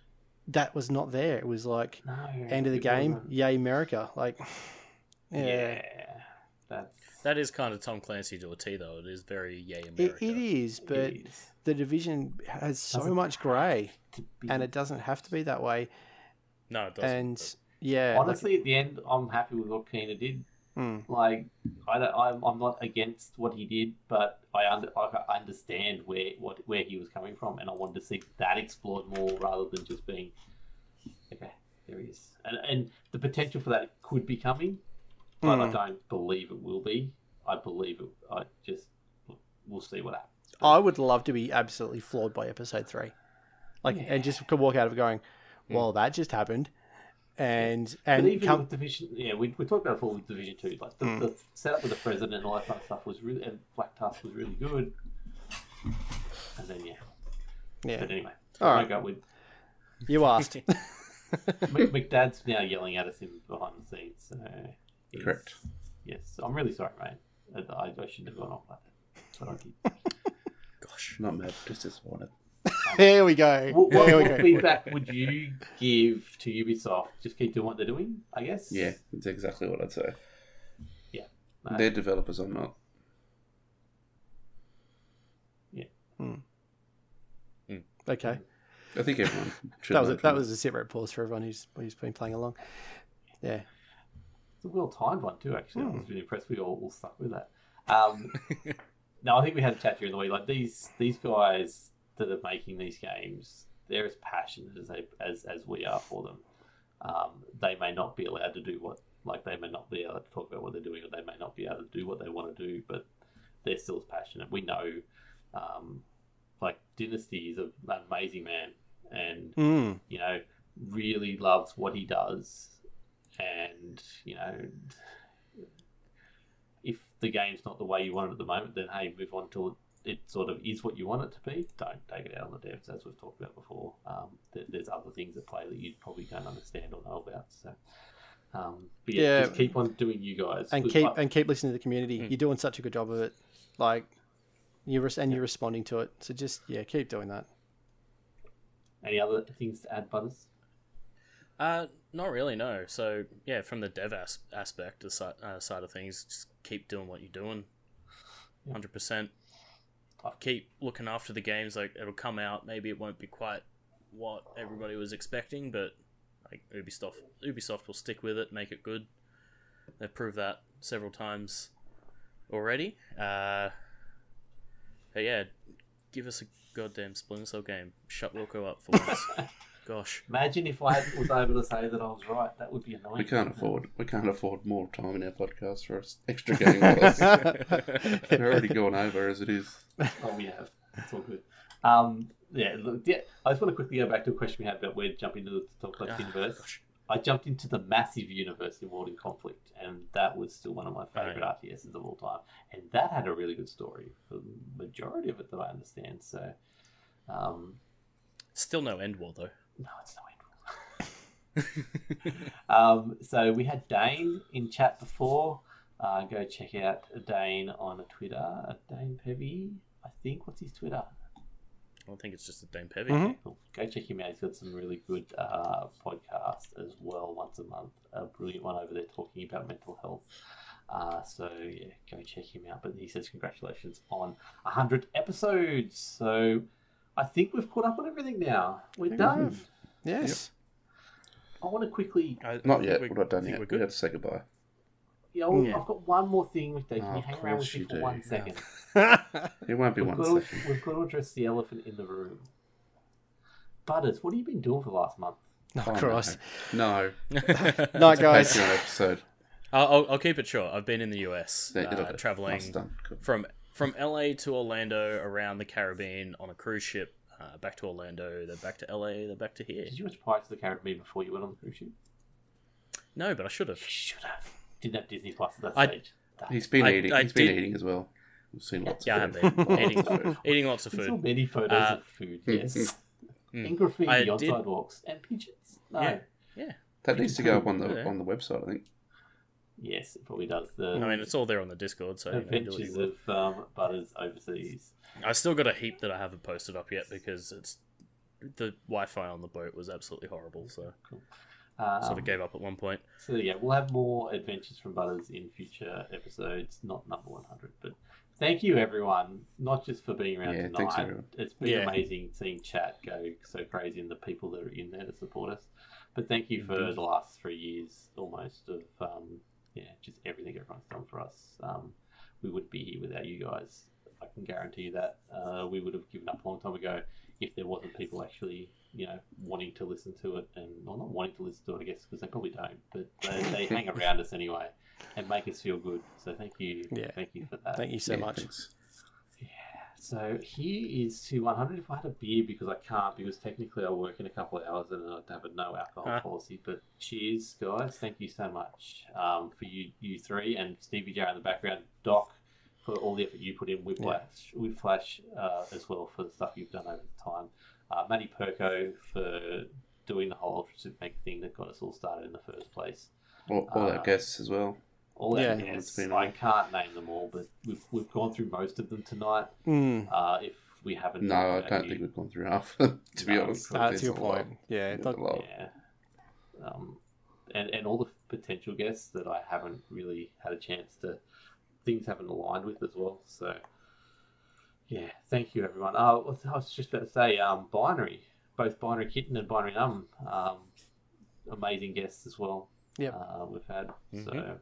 that was not there. It was like no, end of the game, wasn't. yay America! Like, Yeah, yeah, that's That is kind of Tom Clancy to a T, though. It is very yay it, America. it is. But it is. the division has so Doesn't much grey. And it doesn't have to be that way. No, it doesn't. And yeah, like- honestly, at the end, I'm happy with what Keener did. Mm. Like, I don't, I'm, I'm not against what he did, but I, under, I understand where what where he was coming from, and I wanted to see that explored more rather than just being okay. There he is, and and the potential for that could be coming, but I Mm. don't believe it will be. I believe it. I just we'll see what happens. I would love to be absolutely floored by episode three, like, Yeah. and just could walk out of it going, "Well, that just happened," and But even come. with division, yeah, we, we talked about it before with division two. Like the, Mm. the setup with the president and all that kind of stuff was really, and Black Tusk was really good. And then yeah, Yeah, but anyway, All I got with you asked. [LAUGHS] Mc- McDad's now yelling at us in behind the scenes. So Correct. Yes, I'm really sorry, mate. I, I shouldn't have gone off like that. But I did. Gosh. Not mad, just disappointed. There we go. What, what, we what go. feedback would you give to Ubisoft? Just keep doing what they're doing, I guess. Yeah, that's exactly what I'd say. No. They're developers, I'm not. Yeah. Okay. I think everyone [LAUGHS] should. That was a, that was a separate pause for everyone who's who's been playing along. Yeah. It's a well timed one too. Actually, I Hmm. was really impressed. We all, all stuck with that. Um, [LAUGHS] no, I think we had a chat during the week. Like these these guys that are making these games, they're as passionate as they as as we are for them. Um, they may not be allowed to do what like they may not be able to talk about what they're doing, or they may not be able to do what they want to do, but they're still as passionate. We know, um, like Dynasty is an amazing man, and Mm. you know, really loves what he does. And, you know, if the game's not the way you want it at the moment, then hey, move on till it, it sort of is what you want it to be. Don't take it out on the devs, as we've talked about before. Um, there, there's other things at play that you probably don't understand or know about. So, um, but yeah, Yeah. just keep on doing you guys. And keep got- and keep listening to the community. Mm. You're doing such a good job of it. Like you res- and you're responding to it. So just yeah, keep doing that. any other things to add, Butters? Uh, not really, no. So yeah, from the dev as- aspect, the side, uh, side of things, just keep doing what you're doing. Yeah. Hundred percent. Keep looking after the games. Like it'll come out. Maybe it won't be quite what everybody was expecting, but like Ubisoft, Ubisoft will stick with it, make it good. They've proved that several times already. Uh, but yeah, give us a goddamn Splinter Cell game. Shut Wilco up for once. [LAUGHS] Gosh. Imagine if I was able to say that I was right. That would be annoying. We can't afford. We can't afford more time in our podcast for us extra game. hours. [LAUGHS] We're already gone over as it is. Oh, we have. It's all good. Um, yeah, look, yeah. I just want to quickly go back to a question we had about where to jump into the Tom Clancy Ah, universe. gosh. I jumped into the massive universe in World in Conflict, and that was still one of my favorite Oh, RTSs of all time. And that had a really good story for the majority of it that I understand. So, um, Still no EndWar though. No, it's no end. [LAUGHS] um, so we had Dane in chat before. Uh, go check out Dane on Twitter. Dane Pevy, I think. What's his Twitter? I don't think it's just a Dane Pevy. Mhm. Cool. Go check him out. He's got some really good uh, podcasts as well, once a month. A brilliant one over there talking about mental health. Uh, so yeah, go check him out. But he says congratulations on hundred episodes. So I think we've caught up on everything now. We're we done. have. Yes. I want to quickly. I Not think yet. we- We're not done yet. We're We have to say goodbye. Yeah, well, Yeah. I've got one more thing with Dave. Can Oh, you hang around with me for do. one [LAUGHS] It won't be We've one got, to, [LAUGHS] we've got to address the elephant in the room. Butters, what have you been doing for the last month? oh, Oh, Christ. No. [LAUGHS] Night, guys. Episode. I'll, I'll, I'll keep it short. I've been in the US, There, uh, traveling That's done. Cool. from from LA to Orlando, around the Caribbean on a cruise ship, uh, back to Orlando, then back to LA, then back to here. Did you watch Pirates of the Caribbean before you went on the cruise ship? No, but I should have. You should have. Didn't have Disney Plus at that I- stage. That- He's been I- eating. I He's been did- eating as well. We've seen lots. Yeah, of have food. been Lots eating, of [LAUGHS] food. eating lots of I saw food. many photos Uh, of food, yes. Mm. and graffiti on did- sidewalks and pigeons. No. Yeah. That needs to go up on the Yeah. on the website. I think. Yes, it probably does. The I mean, it's all there on the Discord, so you know, you adventures of um, Butters overseas. I still got a heap that I haven't posted up yet because it's the Wi-Fi on the boat was absolutely horrible, so Um, sort of gave up at one point. So yeah, we'll have more adventures from Butters in future episodes, not number one hundred. But thank you everyone, not just for being around Yeah, tonight. thanks. It's been Yeah. amazing seeing chat go so crazy and the people that are in there to support us. But thank you for Mhm. the last three years almost of um, yeah, just everything everyone's done for us. Um, we wouldn't be here without you guys. I can guarantee you that. Uh, we would have given up a long time ago if there wasn't people actually, you know, wanting to listen to it and well, not wanting to listen to it, I guess, because they probably don't, but they, they [LAUGHS] hang around us anyway and make us feel good. So thank you, Yeah. thank you for that. Thank you so Yeah, much. thanks. So here is to 100 if I had a beer because I can't because technically I work in a couple of hours and I have a no alcohol Huh. policy. But cheers, guys! Thank you so much um, for you you three and Stevie J in the background, Doc for all the effort you put in with Yeah. Flash, uh, as well for the stuff you've done over the time. Uh, Matty Perko for doing the whole Ultra Super Mega thing that got us all started in the first place. All, all Uh, our guests as well. All Yeah. our It's guests, been I a- can't name them all, but we've, we've gone through most of them tonight. Mm. Uh, if we haven't. No, I don't you. think we've gone through half. [LAUGHS] to be honest, There's to your a lot. point, yeah. There's a lot. Yeah. Um, and and all the potential guests that I haven't really had a chance to things haven't aligned with as well. So yeah, thank you everyone. Uh, I was just about to say, um, binary, both binary kitten and binary num, um, amazing guests as well. Yep. uh, we've had so.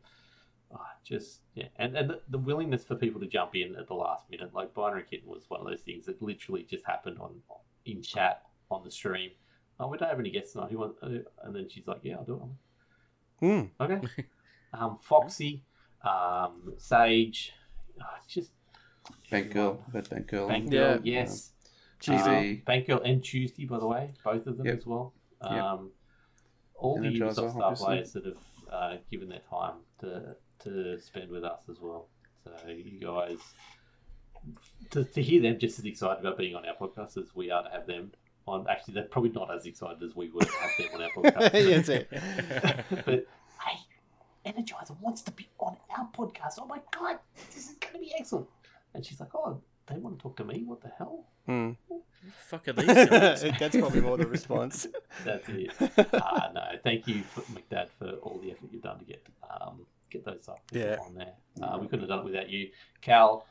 Uh, just yeah, and and the, the willingness for people to jump in at the last minute, like binary kitten was one of those things that literally just happened on in chat on the stream. Oh, we don't have any guests tonight. Who want? uh," And then she's like, "Yeah, I'll do it." Hmm. Okay. [LAUGHS] um, Foxy, um, Sage, oh, just Bank Girl. I've had Bank Girl. Bank Yeah. Girl, yes. TV. Um, Bank Girl and Tuesday, by the way, both of them Yep. as well. Yep. Um, all the Energizer, Ubisoft star obviously. players that have uh, given their time to to spend with us as well. So you guys, to, to hear them just as excited about being on our podcast as we are to have them on. Actually, they're probably not as excited as we were to have them on our [LAUGHS] podcast. yeah, that's it. but hey, Energizer wants to be on our podcast. Oh my god, this is going to be excellent. And she's like, oh, they want to talk to me. What the hell? Hmm. fuck are these guys? [LAUGHS] that's probably more the [LAUGHS] response. That's it. uh, no, thank you, for, McDad, for all the effort you've done to get um, get those up Yeah. on there. Uh, we couldn't have done it without you, Cal.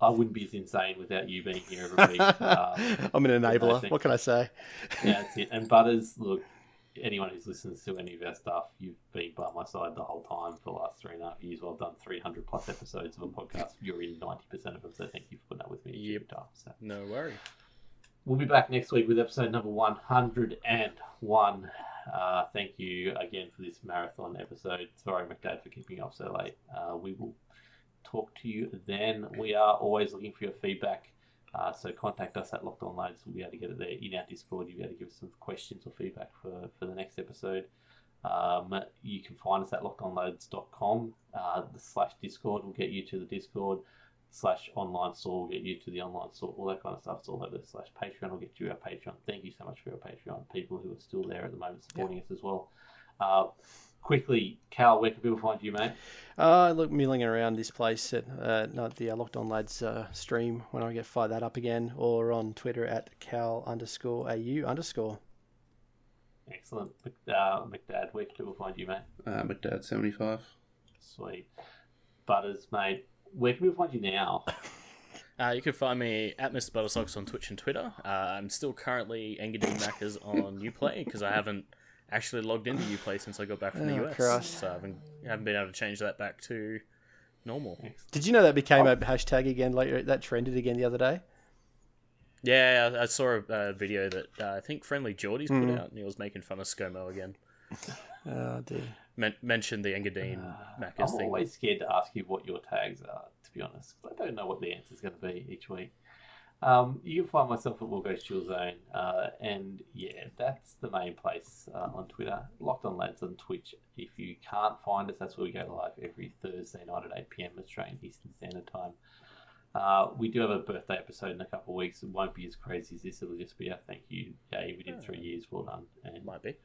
I wouldn't be as insane without you being here every week. [LAUGHS] Uh, I'm an enabler. What can I say? yeah, that's it. And Butters, look, anyone who's listens to any of our stuff, you've been by my side the whole time for the last three and a half years. Well, I've done 300 plus episodes of a podcast. You're in 90% of them, so thank you for putting up with me Yep. time. So. no worry. We'll be back next week with episode number 101. Uh, thank you again for this marathon episode. Sorry, McDad, for keeping up so late. Uh, we will talk to you then. We are always looking for your feedback. Uh, so contact us at Locked On Lads. We'll be able to get it there in our Discord. You'll be able to give us some questions or feedback for, for the next episode. Um, you can find us at lockedonlads.com. Uh, the slash Discord will get you to the Discord slash online store will get you to the online store, all that kind of stuff. It's all over. Slash Patreon will get you our Patreon. Thank you so much for your Patreon people who are still there at the moment supporting us as well. Uh, quickly, Cal, where can people find you, mate? Uh, look, milling around this place at uh, not the uh, Locked On Lads uh, stream when I get fire that up again, or on Twitter at cal underscore au underscore. Excellent. Mc- Uh, McDad, where can people find you, mate? Uh, McDad seventy five. Sweet. Butters, mate, where can we find you now? [LAUGHS] Uh, you can find me at Mr. Buttersocks on Twitch and Twitter. Uh, I'm still currently Engadine Maccas on [LAUGHS] Uplay because I haven't actually logged into Uplay since I got back from the Oh, US. Christ. So I haven't, haven't been able to change that back to normal. Did you know that became a hashtag again later? That trended again the other day. Yeah, I, I saw a uh, video that uh, I think Friendlyjordies put Mhm. out and he was making fun of ScoMo again. [LAUGHS] Oh dear. Men- mentioned the Engadine Uh, Maccas I'm thing. always scared to ask you what your tags are, to be honest, 'cause I don't know what the answer is going to be each week. Um, you can find myself at Wilco's Chill Zone, uh, and yeah, that's the main place uh, on Twitter. Locked on Lads on Twitch. If you can't find us, that's where we go live every Thursday night at 8 pm Australian Eastern Standard Time. Uh, we do have a birthday episode in a couple of weeks. It won't be as crazy as this. It'll just be a thank you. Yay, we did three years. Well done. And Might be.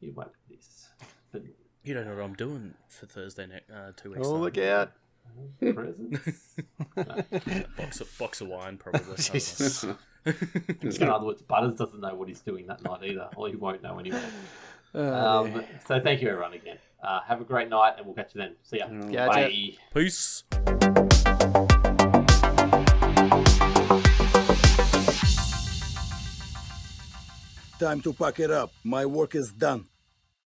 it won't be this. But You don't know what I'm doing for Thursday next uh, two weeks. Oh, time. look out! presents. [LAUGHS] Box of, box of wine, probably. I [LAUGHS] don't. Jesus. [LAUGHS] In other words, Butters doesn't know what he's doing that night either, or he won't know anyway. Oh, Um, dear. so thank you everyone again. Uh, have a great night, and we'll catch you then. See ya. Gotcha. Bye. Peace. Time to pack it up. My work is done.